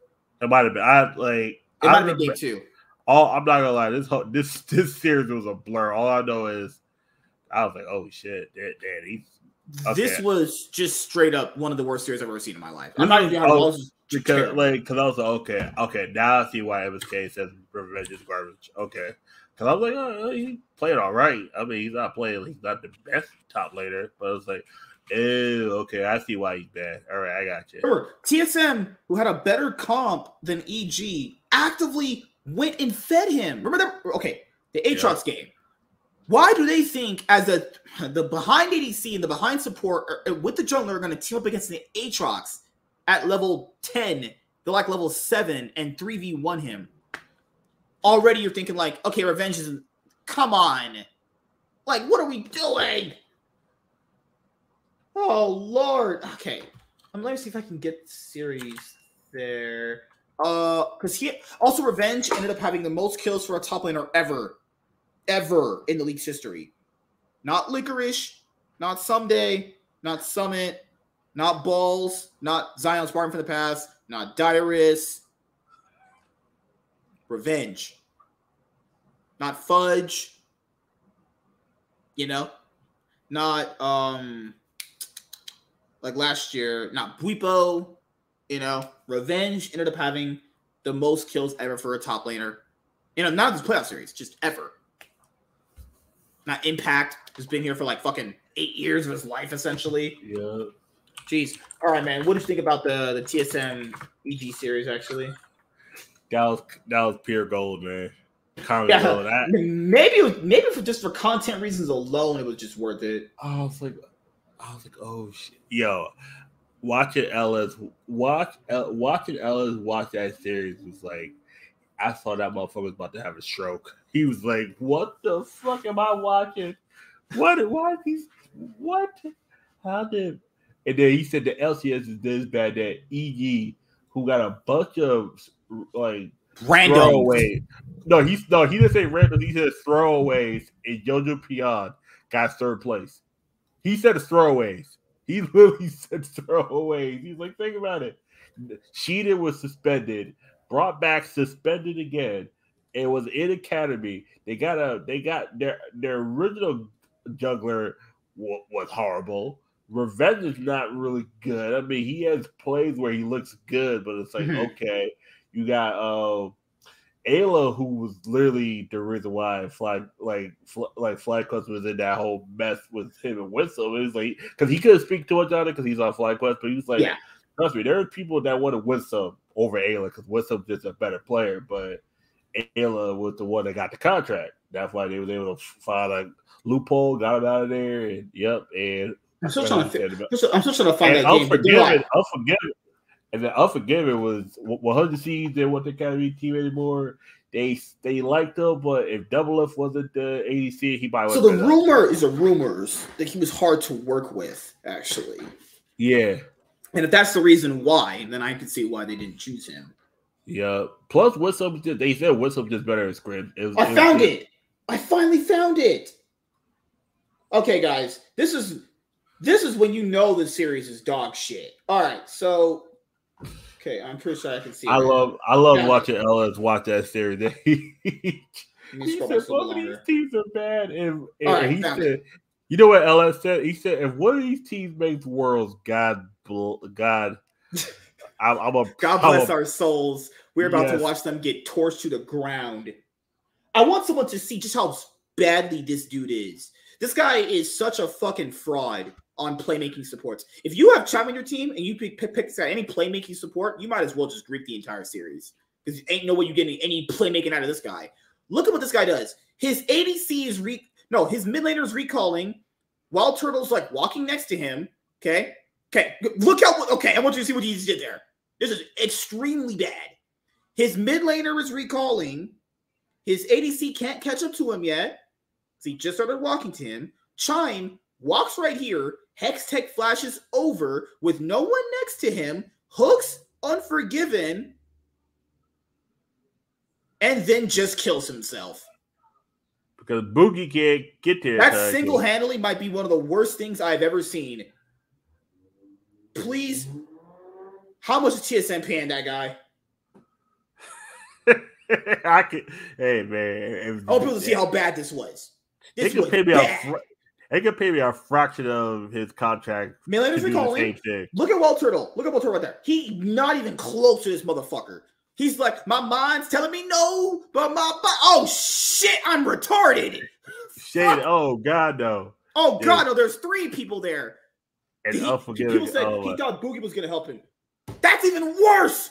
It might have been. I like it I might have been game two. All I'm not gonna lie, this whole this this series was a blur. All I know is I was like, oh shit, Daddy, he's Okay. This was just straight up one of the worst series I've ever seen in my life. I'm not even oh, because like because I was like, okay, okay, now I see why MSK says Revenge is garbage. Okay, because I was like, oh, he played all right. I mean, he's not playing, he's not the best top later, but I was like, oh, okay, I see why he's bad. All right, I got you. Remember, TSM, who had a better comp than EG, actively went and fed him. Remember that? Okay, the Aatrox yeah. game. Why do they think as a the behind ADC and the behind support are, uh, with the jungler are going to team up against the Aatrox at level 10? They're like level 7 and 3v1 him. Already you're thinking like, okay, revenge is come on. Like, what are we doing? Oh Lord. Okay. I'm let me see if I can get series there. Uh because he also Revenge ended up having the most kills for a top laner ever ever in the league's history. Not licorice, not Ssumday, not summit, not balls, not Zion Spartan from the past, not Dyrus. Revenge. Not fudge. You know? Not um like last year, not Bwipo, you know, Revenge ended up having the most kills ever for a top laner. You know, not this playoff series, just ever not Impact, who's been here for like fucking eight years of his life essentially. Yeah. Jeez. All right, man. What do you think about the the TSM EG series? Actually, that was that was pure gold, man. yeah, gold. maybe maybe for just for content reasons alone, it was just worth it. I was like, I was like, oh shit, yo, watching Ellis watch watching Ellis watch that series was like I thought that motherfucker was about to have a stroke. He was like, "What the fuck am I watching? What? Why these? What? How did?" And then he said the LCS is this bad that EG, who got a bunch of like Random. throwaway. No, he's no, he didn't say random. He said throwaways, and Jojopyun got third place. He said throwaways. He literally said throwaways. He's like, think about it. Sheehan was suspended, brought back, suspended again. It was in academy. They got a. They got their their original juggler wa- was horrible. Revenge is not really good. I mean, he has plays where he looks good, but it's like Mhm. okay, you got uh, Ayla, who was literally the reason why Fly like Fly, like FlyQuest was in that whole mess with him and Winslow. It was like because he couldn't speak too much on it because he's on FlyQuest, but he was like, Yeah. Trust me, there are people that wanted Winslow over Ayla because Winslow's just a better player, but Ayla was the one that got the contract. That's why they was able to find a loophole, got him out of there, and yep, and I'm still trying to. And I'm still, I'm still trying to find and that game. Unforgiven, like, Unforgiven, and then Unforgiven was 100 seeds. They want the Academy team anymore. They they liked him, but if Double F wasn't the ADC, he might. so the rumor is a rumors that he was hard to work with, actually. yeah, And if that's the reason why, then I can see why they didn't choose him. yeah. Plus, Whistle, just they said Whistle just better at script. It was- I it found it. I finally found it. Okay, guys, this is this is when you know the series is dog shit. All right, so okay, I'm pretty sure I can see. I it. love I love Yeah. watching Ellis watch that series. he Let me scroll said some of these teams are bad, and, and right, he said, "You know what Ellis said? He said if one of these teams makes worlds, God, God, I'm, I'm a God I'm bless a- our souls. We're about Yes. to watch them get torched to the ground. I want someone to see just how badly this dude is. This guy is such a fucking fraud on playmaking supports. If you have Chime on your team and you pick, pick, pick this guy, any playmaking support, you might as well just grief the entire series because you ain't no way you're getting any playmaking out of this guy. Look at what this guy does. His ADC is re no, his mid laner is recalling while Turtle's like walking next to him. Okay, okay, look how okay. I want you to see what he did there. This is extremely bad. His mid laner is recalling. His ADC can't catch up to him yet. So he just started walking to him. Chime walks right here. Hex Tech flashes over with no one next to him. Hooks Unforgiven. And then just kills himself. because Bugi can't get there. That single handedly might be one of the worst things I've ever seen. Please, how much is TSM paying that guy? I could. Hey man, I want people to see how bad this was. they This could was pay me a. bad. Fr- they could pay me a fraction of his contract to Milaner's do the recalling. same thing. Look at Walt Turtle. Look at Walt Turtle right there. He not even close to this motherfucker. He's like, my mind's telling me no, but my oh shit, I'm retarded. Shade. Oh God, no. Oh Yeah. god, no, there's three people there. And He- unforgiving. people said oh, he thought Bugi was gonna help him. That's even worse.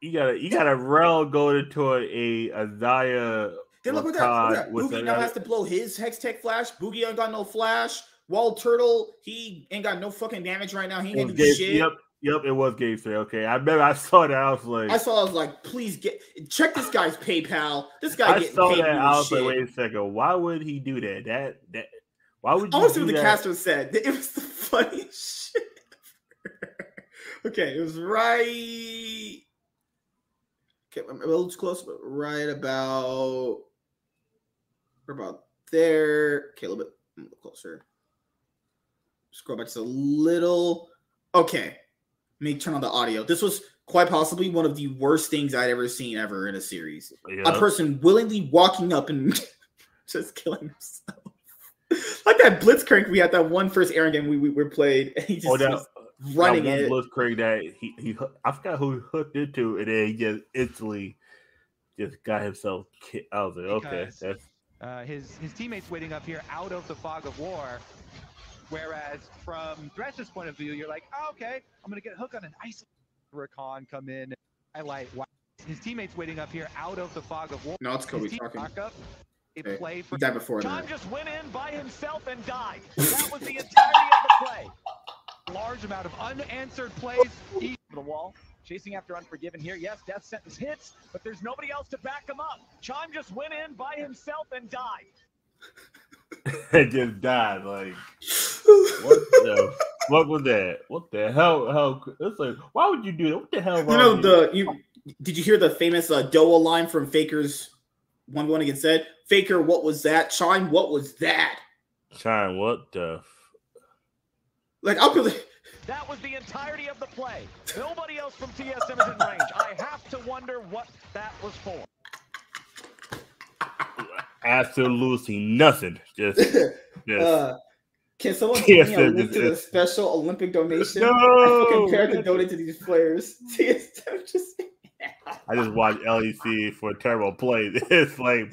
you got to you got to Rell going into a, a Isaiah. Then look at that. Look Ricard at that. Bugi now has to blow his Hex Tech flash. Bugi ain't got no flash. Walt Turtle, he ain't got no fucking damage right now. He ain't do shit. Yep, yep, it was game three. Okay, I remember I saw that. I was like, I saw. I was like, please get check this guy's PayPal. This guy I getting saw paid that. I was like, wait a second. Why would he do that? That that. Why would I you see what the that? caster said. It was the funniest shit. ever. okay, it was right. Okay, I'm a little too close, but right about. About there. Okay, a little bit, a little closer. Scroll back just a little. Okay, let me turn on the audio. This was quite possibly one of the worst things I'd ever seen ever in a series. Yeah. A person willingly walking up and just killing himself. like that Blitzcrank we had that one first Aaron game we, we were played, and he just Oh, that, was running that it. one Blitzcrank that he, he I forgot who he hooked into, and then he just instantly just got himself. Ki- I was like, okay, Because- that's Uh, his his teammates waiting up here out of the fog of war. Whereas from Thresh's point of view, you're like, oh, okay, I'm gonna get hooked on an ice Rakan come in, highlight. Wow. His teammates waiting up here out of the fog of war. No, it's Kobe His talking. up, a Okay. play He for died before John that. just went in by himself and died. That was the entirety of the play. large amount of unanswered plays. He the wall, chasing after Unforgiven here. Yes, death sentence hits, but there's nobody else to back him up. Chime just went in by himself and died. it just died. Like what the fuck was that? What the hell? How it's like? Why would you do that? What the hell? You know the you did you hear the famous uh, Doa line from Faker's one one against said? Faker, what was that? Chime, what was that? Chime, what the? F- Like I'll be like, That was the entirety of the play. Nobody else from TSM is in range. I have to wonder what that was for. Absolutely nothing. Just, just uh, can someone give me a it- link to the special Olympic donation? No! I fucking prepared to donate to these players. TSM just I just watched LEC for a terrible play. It's like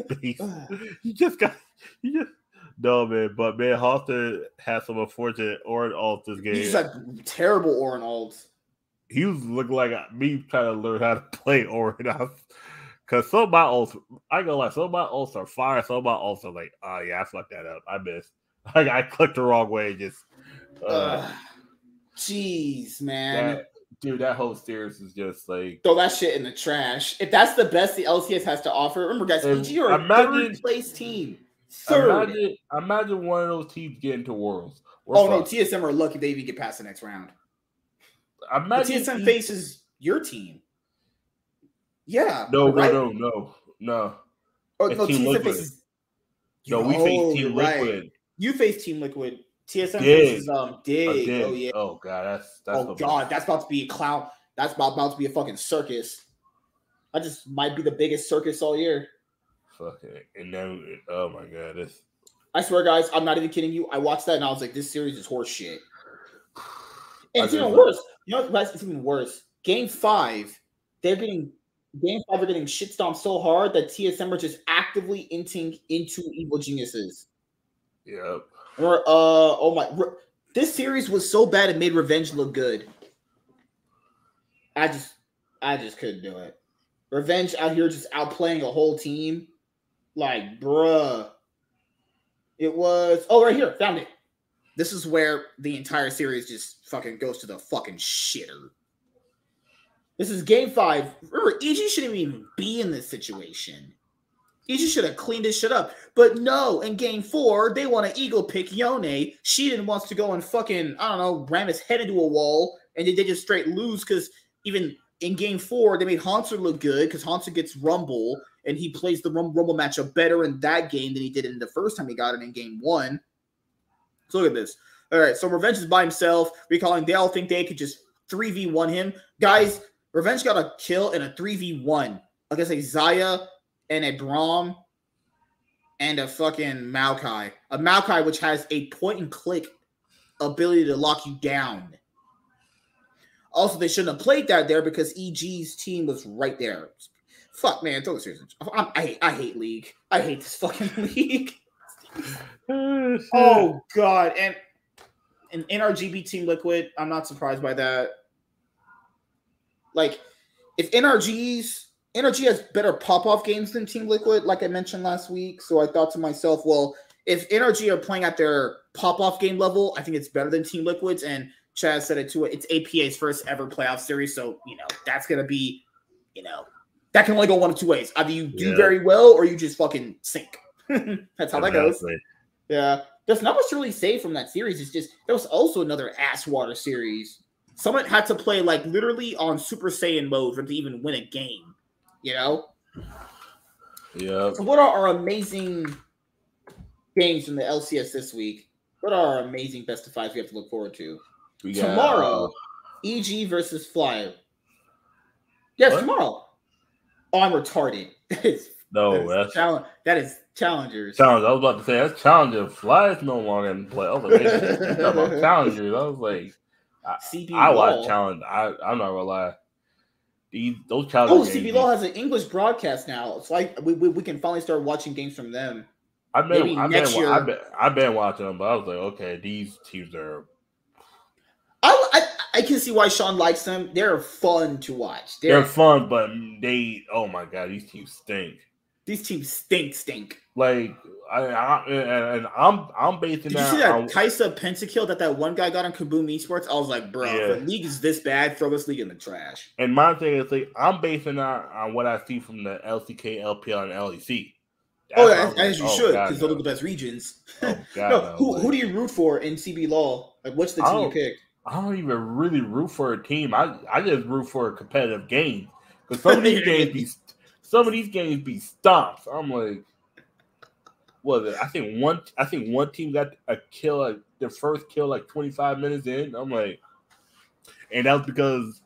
you just got you just no man, but man, Halter had some unfortunate or alt this game. He's like terrible Orin Alt. he was looking like me trying to learn how to play Orin. Because some of my ults, I go like some of my ults are fire, some of my ults are like, oh yeah, I fucked that up. I missed. Like I clicked the wrong way. and Just uh, Jeez, man. that, dude, that whole series is just like Throw that shit in the trash. If that's the best the LCS has to offer, remember, guys, Um, EG are a imagine- third place team. Third. imagine, imagine one of those teams getting to Worlds. We're oh no. TSM are lucky they even get past the next round. But imagine TSM E- faces your team. Yeah. No, right? no, no, no, no. Oh, no, TSM faces. No, we Oh, face Team right. Liquid. You face Team Liquid. TSM Dig. faces um Oh, Dig. Oh yeah. Oh god, that's that's oh god, that's about to be a clown. That's about, about to be a fucking circus. I just might be the biggest circus all year. fucking and then oh my god, this I swear, guys, I'm not even kidding you. I watched that and I was like, this series is horse shit. And it's even worse. You know what? guys, It's even worse. Game five, they're getting game five are getting shit stomped so hard that TSM are just actively inting into evil geniuses. Yep. Uh oh my this series was so bad it made revenge look good. I just I just couldn't do it. Revenge out here just outplaying a whole team. Like, bruh. It was oh right here, found it. This is where the entire series just fucking goes to the fucking shitter. This is game five. Remember, EG shouldn't even be in this situation. EG should have cleaned this shit up. But no, in game four, they want to eagle pick Yone. Sheedon wants to go and fucking, I don't know, ram his head into a wall, and they, they just straight lose because even in game four, they made Hanser look good because Hanser gets Rumble, and he plays the Rum- Rumble matchup better in that game than he did in the first time he got it in game one. So look at this. All right, so Revenge is by himself. Recalling, they all think they could just 3v1 him. Guys, Revenge got a kill in a 3v1 against a Xayah and a Braum and a fucking Maokai. A Maokai which has a point and click ability to lock you down. Also, they shouldn't have played that there because EG's team was right there. Fuck, man, throw series. I, I, hate, I hate League. I hate this fucking league. Oh, oh god, and an NRGB Team Liquid, I'm not surprised by that. Like, if NRG's NRG has better pop-off games than Team Liquid, like I mentioned last week. So I thought to myself, well, if Energy are playing at their pop-off game level, I think it's better than Team Liquid's. And Chaz said it too. It's APA's first ever playoff series, so you know that's gonna be, you know, that can only go one of two ways. Either you do Yeah. very well or you just fucking sink. that's how that goes. Yeah, there's not much to really say from that series. It's just there was also another ass water series. Someone had to play like literally on Super Saiyan mode for to even win a game. You know. Yeah. So what are our amazing games from the LCS this week? What are our amazing best of fives we have to look forward to got, tomorrow? EG versus Flyer. Yes, What? tomorrow. Oh, I'm retarded. That is, no, that is, that's challenge, that is challengers. challenge. I was about to say that's challenger. Flies no longer in play. I was like, man, you talking about challengers. I was like, CB I watch challenge. I I'm not gonna lie. These those Oh, challenge CB. Law has an English broadcast now. It's like we, we, we can finally start watching games from them. I've been maybe I've been, next wa- year- I've been I've been watching them, but I was like, okay, these teams are I, I I can see why Sean likes them. They're fun to watch. they're They're, fun, but they oh my god, these teams stink. These teams stink, stink. Like I, I and I'm I'm basing Did you see that on- Kaisa pentakill that that one guy got on KaBuM Esports? I was like, bro, Yeah. if the league is this bad, throw this league in the trash. And my thing is like I'm basing that on what I see from the LCK, LPL, and LEC. oh, That's yeah, as, you oh, should, because those are the best regions. Oh, God, no, no. who, Like, who do you root for in CBLOL? Like, what's the team you don't- I don't even really root for a team. I I just root for a competitive game Because some of these games be some of these games be stomps. I'm like, was it? I think one I think one team got a kill like their first kill like 25 minutes in. I'm like, and that was because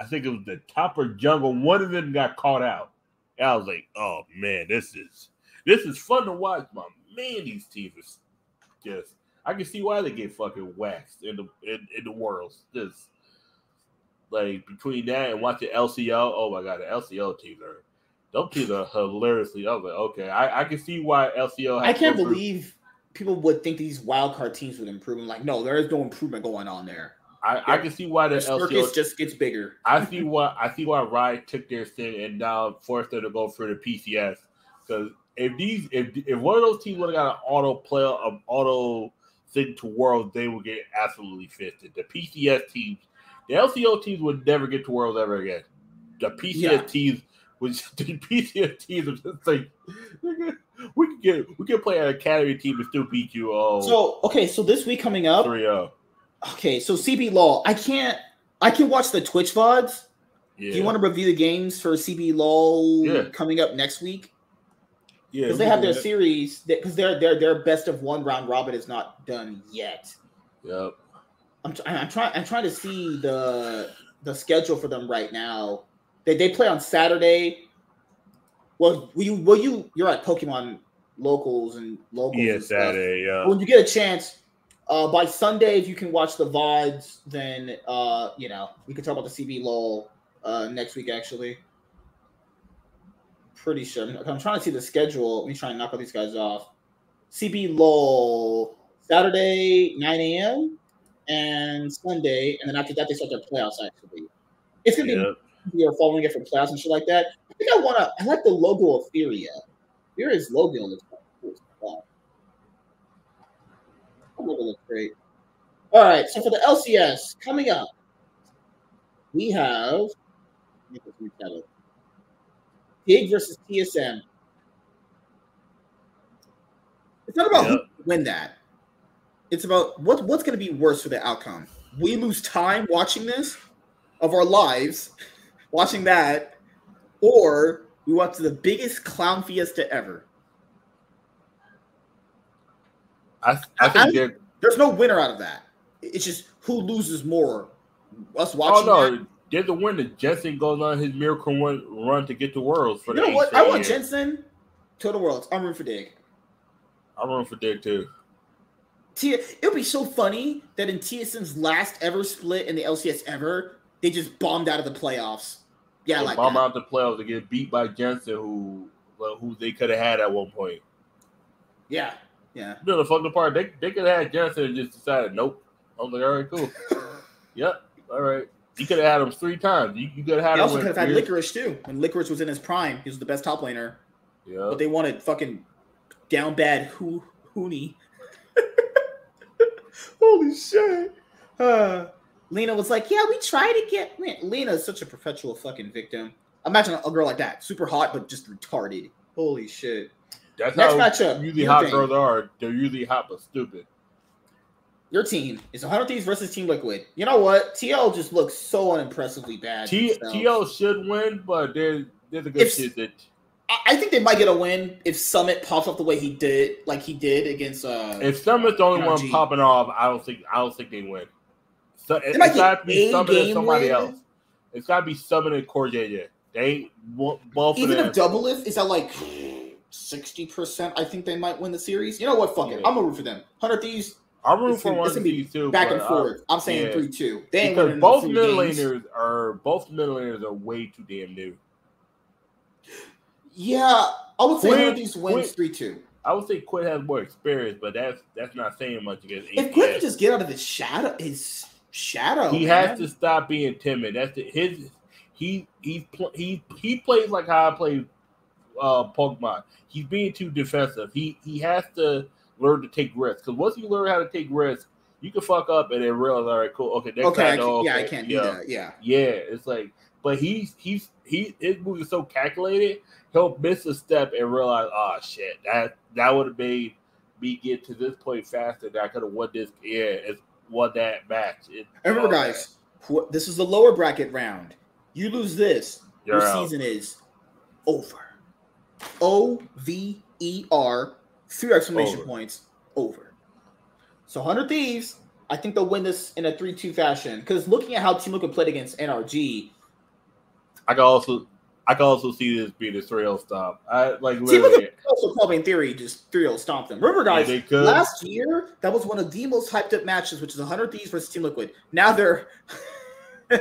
I think it was the topper jungle. One of them got caught out. And I was like, oh man, this is this is fun to watch, my man. These teams are just I can see why they get fucking waxed in the in, in the worlds. Just like between that and watching LCO, oh my god, the LCO teams are those teams are hilariously. I was like, okay, I, I can see why LCO. I can't believe people would think these wild card teams would improve. I'm like, no, there is no improvement going on there. I, I can see why the, the LCO just gets bigger. I see why I see why Riot took their thing and now forced them to go for the PCS because if these if if one of those teams would have got an auto play an auto thing to worlds, they would get absolutely fisted. The PCS teams, the LCO teams would never get to worlds ever again. The PCS yeah. teams which the PCS teams are just like we could get we could play an academy team and still beat you. Oh, so okay, so this week coming up, 3-0. Okay, so CBLOL, I can't. I can watch the Twitch vods. Yeah. Do you want to review the games for CBLOL yeah. coming up next week? Yeah, because they have their that. series. Because their their their best of one round robin is not done yet. Yep. I'm, I'm trying. I'm trying to see the the schedule for them right now. They they play on Saturday. Well, will you will you you're at Pokemon locals and locals. Yeah, Saturday. Yeah. When you get a chance, uh, by Sunday, if you can watch the VODs, then uh, you know we can talk about the CB LOL uh, next week. Actually, pretty sure. I'm trying to see the schedule. Let me try and knock all these guys off. CB LOL Saturday 9 a.m. and Sunday, and then after that they start their playoffs. Actually, it's gonna yep. be you're following it for playoffs and shit like that. I think I wanna. I like the logo of Furia. Furia's logo looks logo looks great. All right, so for the LCS coming up, we have Dig versus TSM. It's not about yep. who win that. It's about what what's going to be worse for the outcome. We lose time watching this of our lives, watching that, or we watch the biggest clown fiesta ever. I, I think I, there's no winner out of that. It's just who loses more. Us oh, watching. Oh no, that. there's a winner. Jensen goes on his miracle run, run to get the worlds for you know what? I want Jensen to the worlds. I'm rooting for Dig. I'm rooting for Dig too. T- it would be so funny that in TSM's last ever split in the LCS ever, they just bombed out of the playoffs. Yeah, they like bomb out the playoffs to get beat by Jensen, who well, who they could have had at one point. Yeah, yeah. You know the fucking part. They they could have had Jensen and just decided, nope. I was like, all right, cool. yep. All right. You could have had him three times. You, you could have had he also could have had Licorice too. When Licorice was in his prime, he was the best top laner. Yeah. But they wanted fucking down bad Hoo Huni. Holy shit. Uh, Lena was like, Yeah, we try to get Man, Lena is such a perpetual fucking victim. Imagine a girl like that, super hot but just retarded. Holy shit. That's Next how matchup, usually hot thing. girls are. They're usually hot but stupid. Your team is 100 Thieves versus Team Liquid. You know what? TL just looks so unimpressively bad. T- TL should win, but there's there's a good if, shit that. I think they might get a win if Summit pops off the way he did, like he did against. uh If Summit's the only one popping off, I don't think I don't think they win. So, it, has got to be Summit and somebody else. It's got to be Summit and Corjalia. They both. Even if Doublelift is that like sixty percent. I think they might win the series. You know what? Fuck yeah. it. I'm gonna root for them. Hundred Thieves. I'm rooting for one these too. Back and forth. I'm saying three two. They because both middle laners are both middle laners are way too damn new. Yeah, I would say Hundred Thieves wins three two. I would say Quinn has more experience, but that's that's not saying much against. If Quinn can just get out of his shadow, his shadow, he man. has to stop being timid. That's the, his. He he he he plays like how I play uh, Pokemon. He's being too defensive. He he has to learn to take risks. Because once you learn how to take risks, you can fuck up and then realize, all right, cool, okay, next okay, time, I can, okay, yeah, I can't yeah, do that. Yeah, yeah, it's like, but he's he's he his move is so calculated. He'll miss a step and realize, oh shit, that that would have made me get to this point faster. That I could have won this. Yeah, it's won that match. It, remember, guys, this is the lower bracket round. You lose this, your season is over. O V E R, three exclamation Over. points, over. So 100 Thieves, I think they'll win this in a 3 2 fashion. Because looking at how Team Liquid played against NRG, I can also I can also see this being a 3 stop. I like literally. Also probably in theory just 3 0 stomp them. Remember, Yeah, guys, they could. last year, that was one of the most hyped up matches, which is 100 Thieves versus Team Liquid. Now they're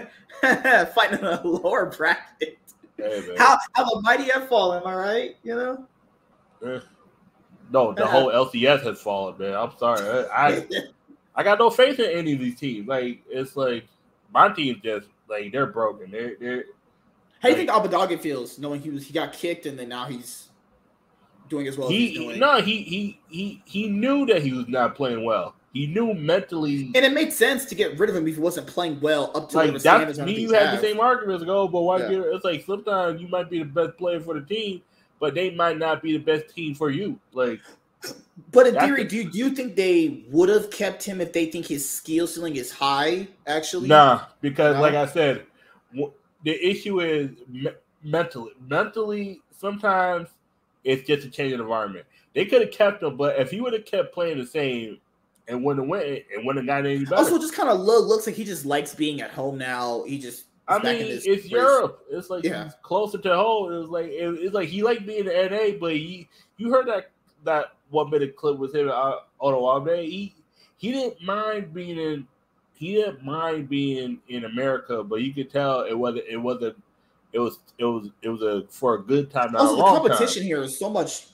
fighting in a lower bracket. Hey. How, how the mighty have fallen, am I right? You know? Eh. No, the whole LCS has fallen, man. I'm sorry. I, I I got no faith in any of these teams. Like it's like my team's just like they're broken. They're they're How do you think Abbedagge feels knowing he was he got kicked and then now he's doing as well as he's he doing? no he he he he knew that he was not playing well. He knew mentally. And it made sense to get rid of him if he wasn't playing well up to Like that's me. You had have. the same arguments. Go, oh, but why? Yeah. Get, it's like sometimes you might be the best player for the team, but they might not be the best team for you. Like But in theory, the- do you, do you think they would have kept him if they think his skill ceiling is high? Actually, Nah, because No? like I said, w- the issue is me- mentally. Mentally, sometimes it's just a change of environment. They could have kept him, but if he would have kept playing the same and wouldn't have went, it wouldn't have gotten any better. Also, just kind of look, looks like he just likes being at home now. He just I mean, it's place. Europe. It's like Yeah. he's closer to home. It's like it, it's like he liked being in NA, but he you heard that that one minute clip with him uh, on Owambe. He he didn't mind being in he didn't mind being in America, but you could tell it wasn't it wasn't it was it was it was a for a good time, not Also, the competition time. here is so much.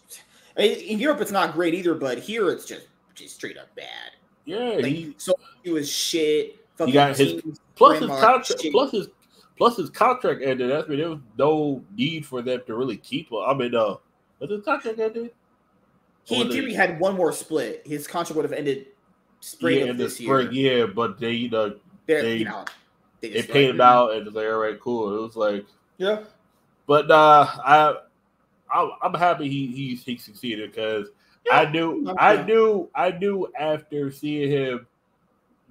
I mean, in Europe, it's not great either, but here it's just just straight up bad. Yeah, Like, he so he was shit. Fucking got his- plus his contract shit. plus his plus his contract ended. That's mean there was no need for them to really keep him. I mean, uh, was his contract ended? He in theory had one more split. His contract would have ended spring yeah, of this spring, year. yeah, but they you know They're, they- you know, they, they paid him out and it's like all right, cool. It was like, Yeah. but uh, I, I I'm happy he he he succeeded because I knew I'm I glad. knew I knew after seeing him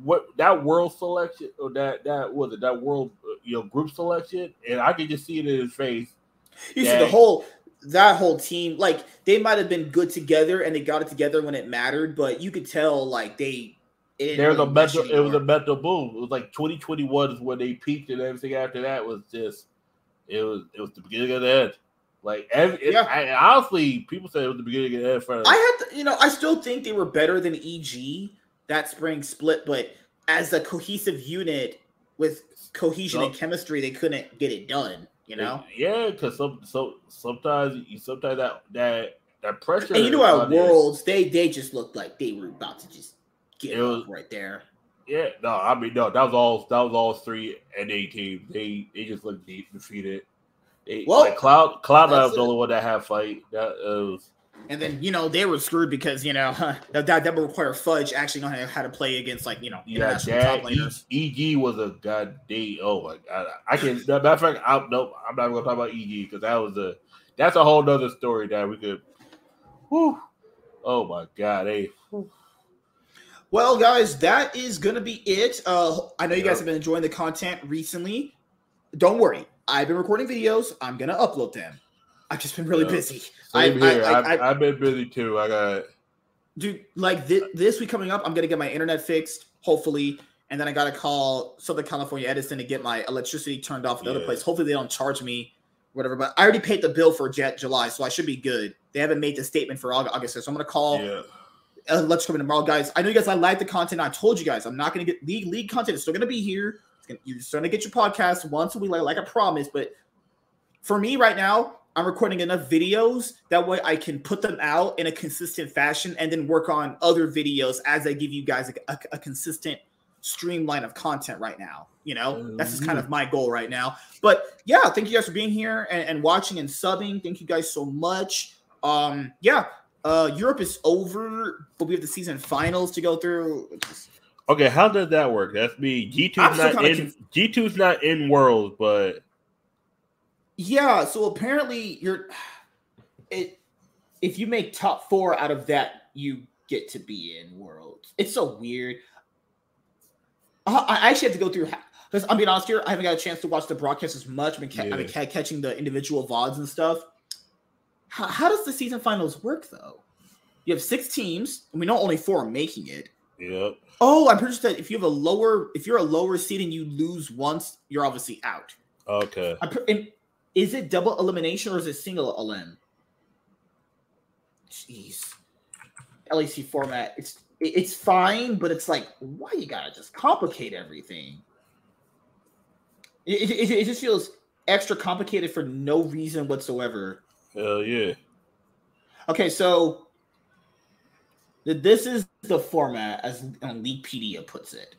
what that world selection or that that was it that world uh, you know group selection and I could just see it in his face. You see the whole that whole team, like they might have been good together and they got it together when it mattered, but you could tell like they it didn't There was a really mesh mental it was a anymore. mental boom. It was like 2021 is when they peaked and everything after that was just it was it was the beginning of the end. Like every it- Yeah. I, honestly, people say it was the beginning of the end for I had to, you know, I still think they were better than EG that spring split, but as a cohesive unit with cohesion and chemistry, they couldn't get it done. You know, yeah, because some so sometimes you sometimes that that that pressure. and you know, at Worlds, they they just looked like they were about to just get It was- right there. Yeah, no, I mean no, that was all that was all three NA teams. They they just looked de- defeated. They, Well, like Cloud Cloud was the only one that had fight. That was And then you know they were screwed because you know that that, that would require Fudge actually knowing how to play against like you know yeah. That EG was a goddamn. Oh my god, I can. Matter of fact, I, nope, I'm not gonna talk about EG because that was a that's a whole nother story that we could. Whew, oh my god, hey. Well, guys, that is gonna be it. Uh, I know you guys have been enjoying the content recently. Don't worry, I've been recording videos. I'm gonna upload them. I've just been really busy. Same I- here. I- have been busy too. I got dude like thi- this week coming up i'm gonna get my internet fixed hopefully and then i gotta call southern california edison to get my electricity turned off at the other Yeah. place hopefully they don't charge me whatever but i already paid the bill for jet july so i should be good they haven't made the statement for august so i'm gonna call yeah. Uh, let's come in tomorrow guys. I know you guys i like the content. I told you guys i'm not gonna get league league content. It's still gonna be here. It's gonna, you're starting to get your podcast once a week like, like i promised but for me right now i'm recording enough videos that way i can put them out in a consistent fashion and then work on other videos as i give you guys a, a- a consistent streamline of content right now you know? That's just kind of my goal right now. But yeah thank you guys for being here and, and watching and subbing. Thank you guys so much. Um yeah uh europe is over but we have the season finals to go through Okay, how does that work? That's me. G two's not in G two's not in worlds, but Yeah, so apparently you're it if you make top four out of that, you get to be in worlds. It's so weird. I, I actually have to go through. Because I'm being honest here, I haven't got a chance to watch the broadcast as much. I've been, ca- I've been ca- catching the individual VODs and stuff. How, how does the season finals work though? You have six teams, and we know only four are making it. Yep. Oh, I'm pretty sure that if you have a lower, if you're a lower seed and you lose once, you're obviously out. Okay. Pre- is it double elimination or is it single elim? Jeez, LEC format. It's it's fine, but it's like why you gotta just complicate everything. It, it, it just feels extra complicated for no reason whatsoever. Hell yeah. Okay, so this is the format as um, Leaguepedia puts it.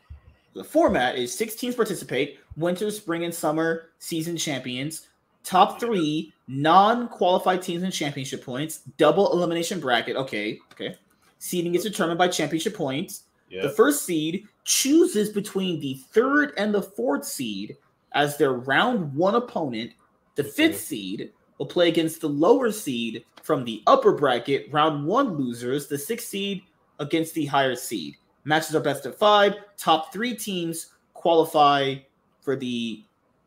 The format is six teams participate: winter, spring, and summer season champions. Top three non-qualified teams in championship points. Double elimination bracket. Okay, okay. Seeding is determined by championship points. The first seed chooses between the third and the fourth seed as their round one opponent. The fifth seed will play against the lower seed from the upper bracket, round one losers, the sixth seed against the higher seed. Matches are best of five. Top three teams qualify for the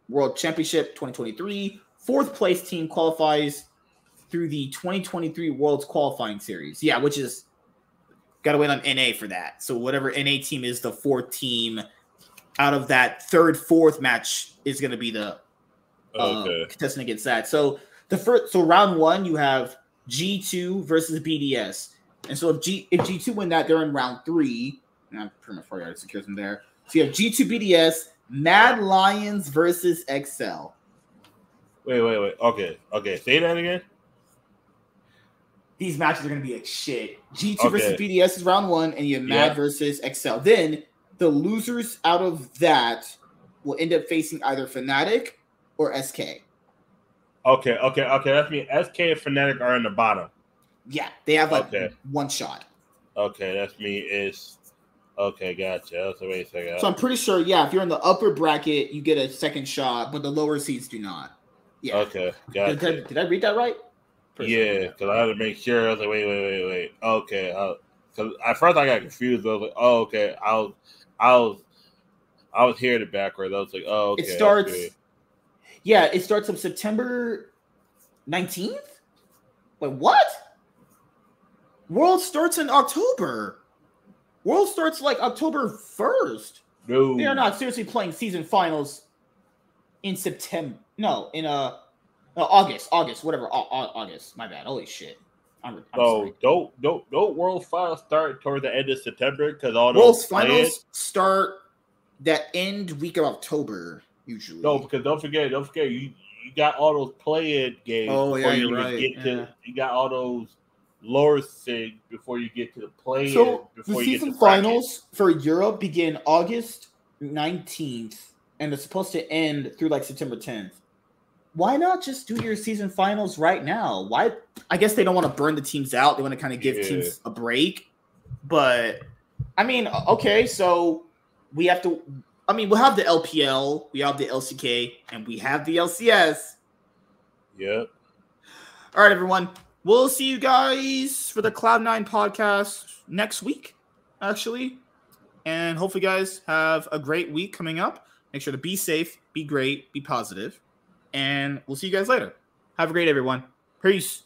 World Championship 2023. Fourth place team qualifies through the 2023 World's Qualifying Series. Yeah, which is got to wait on NA for that. So whatever NA team is the fourth team out of that third fourth match is going to be the uh, Okay. contestant against that. So the first, so round one, you have G two versus BDS, and so if G if G two win that, they're in round three. And I'm pretty much already secures them there. So you have G two BDS, Mad Lions versus XL. Wait, wait, wait. Okay. Okay. Say that again. These matches are going to be like shit. G two versus BDS is round one, and you have Mad Yeah. versus XL. Then the losers out of that will end up facing either Fnatic or SK. Okay. Okay. Okay. That's me. SK and Fnatic are in the bottom. Yeah, they have like Okay. one shot. Okay. That's me. It's okay. Gotcha. That's wait a second. So I'm pretty sure, yeah, if you're in the upper bracket, you get a second shot, but the lower seeds do not. Yeah. Okay. Gotcha. did I, did I read that right? Pretty. Yeah, because I had to make sure. I was like, wait, wait, wait, wait. Okay, uh, because at first I got confused. I was like, oh, okay. I was, I was, I was hearing it backwards. I was like, oh, okay. it starts. Yeah, it starts on September 19th. Wait, what? World starts in October. World starts like October 1st. No, They are not seriously playing season finals in September. No, in uh, no, August, August, whatever. Au- Au- August. My bad. Holy shit. I'm, I'm So sorry. don't don't don't World Finals start toward the end of September because all playing- finals start that end week of October usually. No, because don't forget, don't forget, you you got all those play-in games. Oh, yeah, before you you're even right, Get yeah. to, you got all those lower things before you get to the play-in. so the you season get to bracket. finals for Europe begin August 19th and it's supposed to end through like September 10th. Why not just do your season finals right now? Why? I guess they don't want to burn the teams out. They want to kind of give Yeah. teams a break. But I mean, okay, so we have to. I mean, we'll have the LPL, we have the LCK, and we have the LCS. Yep. All right, everyone. We'll see you guys for the Cloud9 podcast next week, actually. And hopefully, you guys have a great week coming up. Make sure to be safe, be great, be positive. And we'll see you guys later. Have a great everyone. Peace.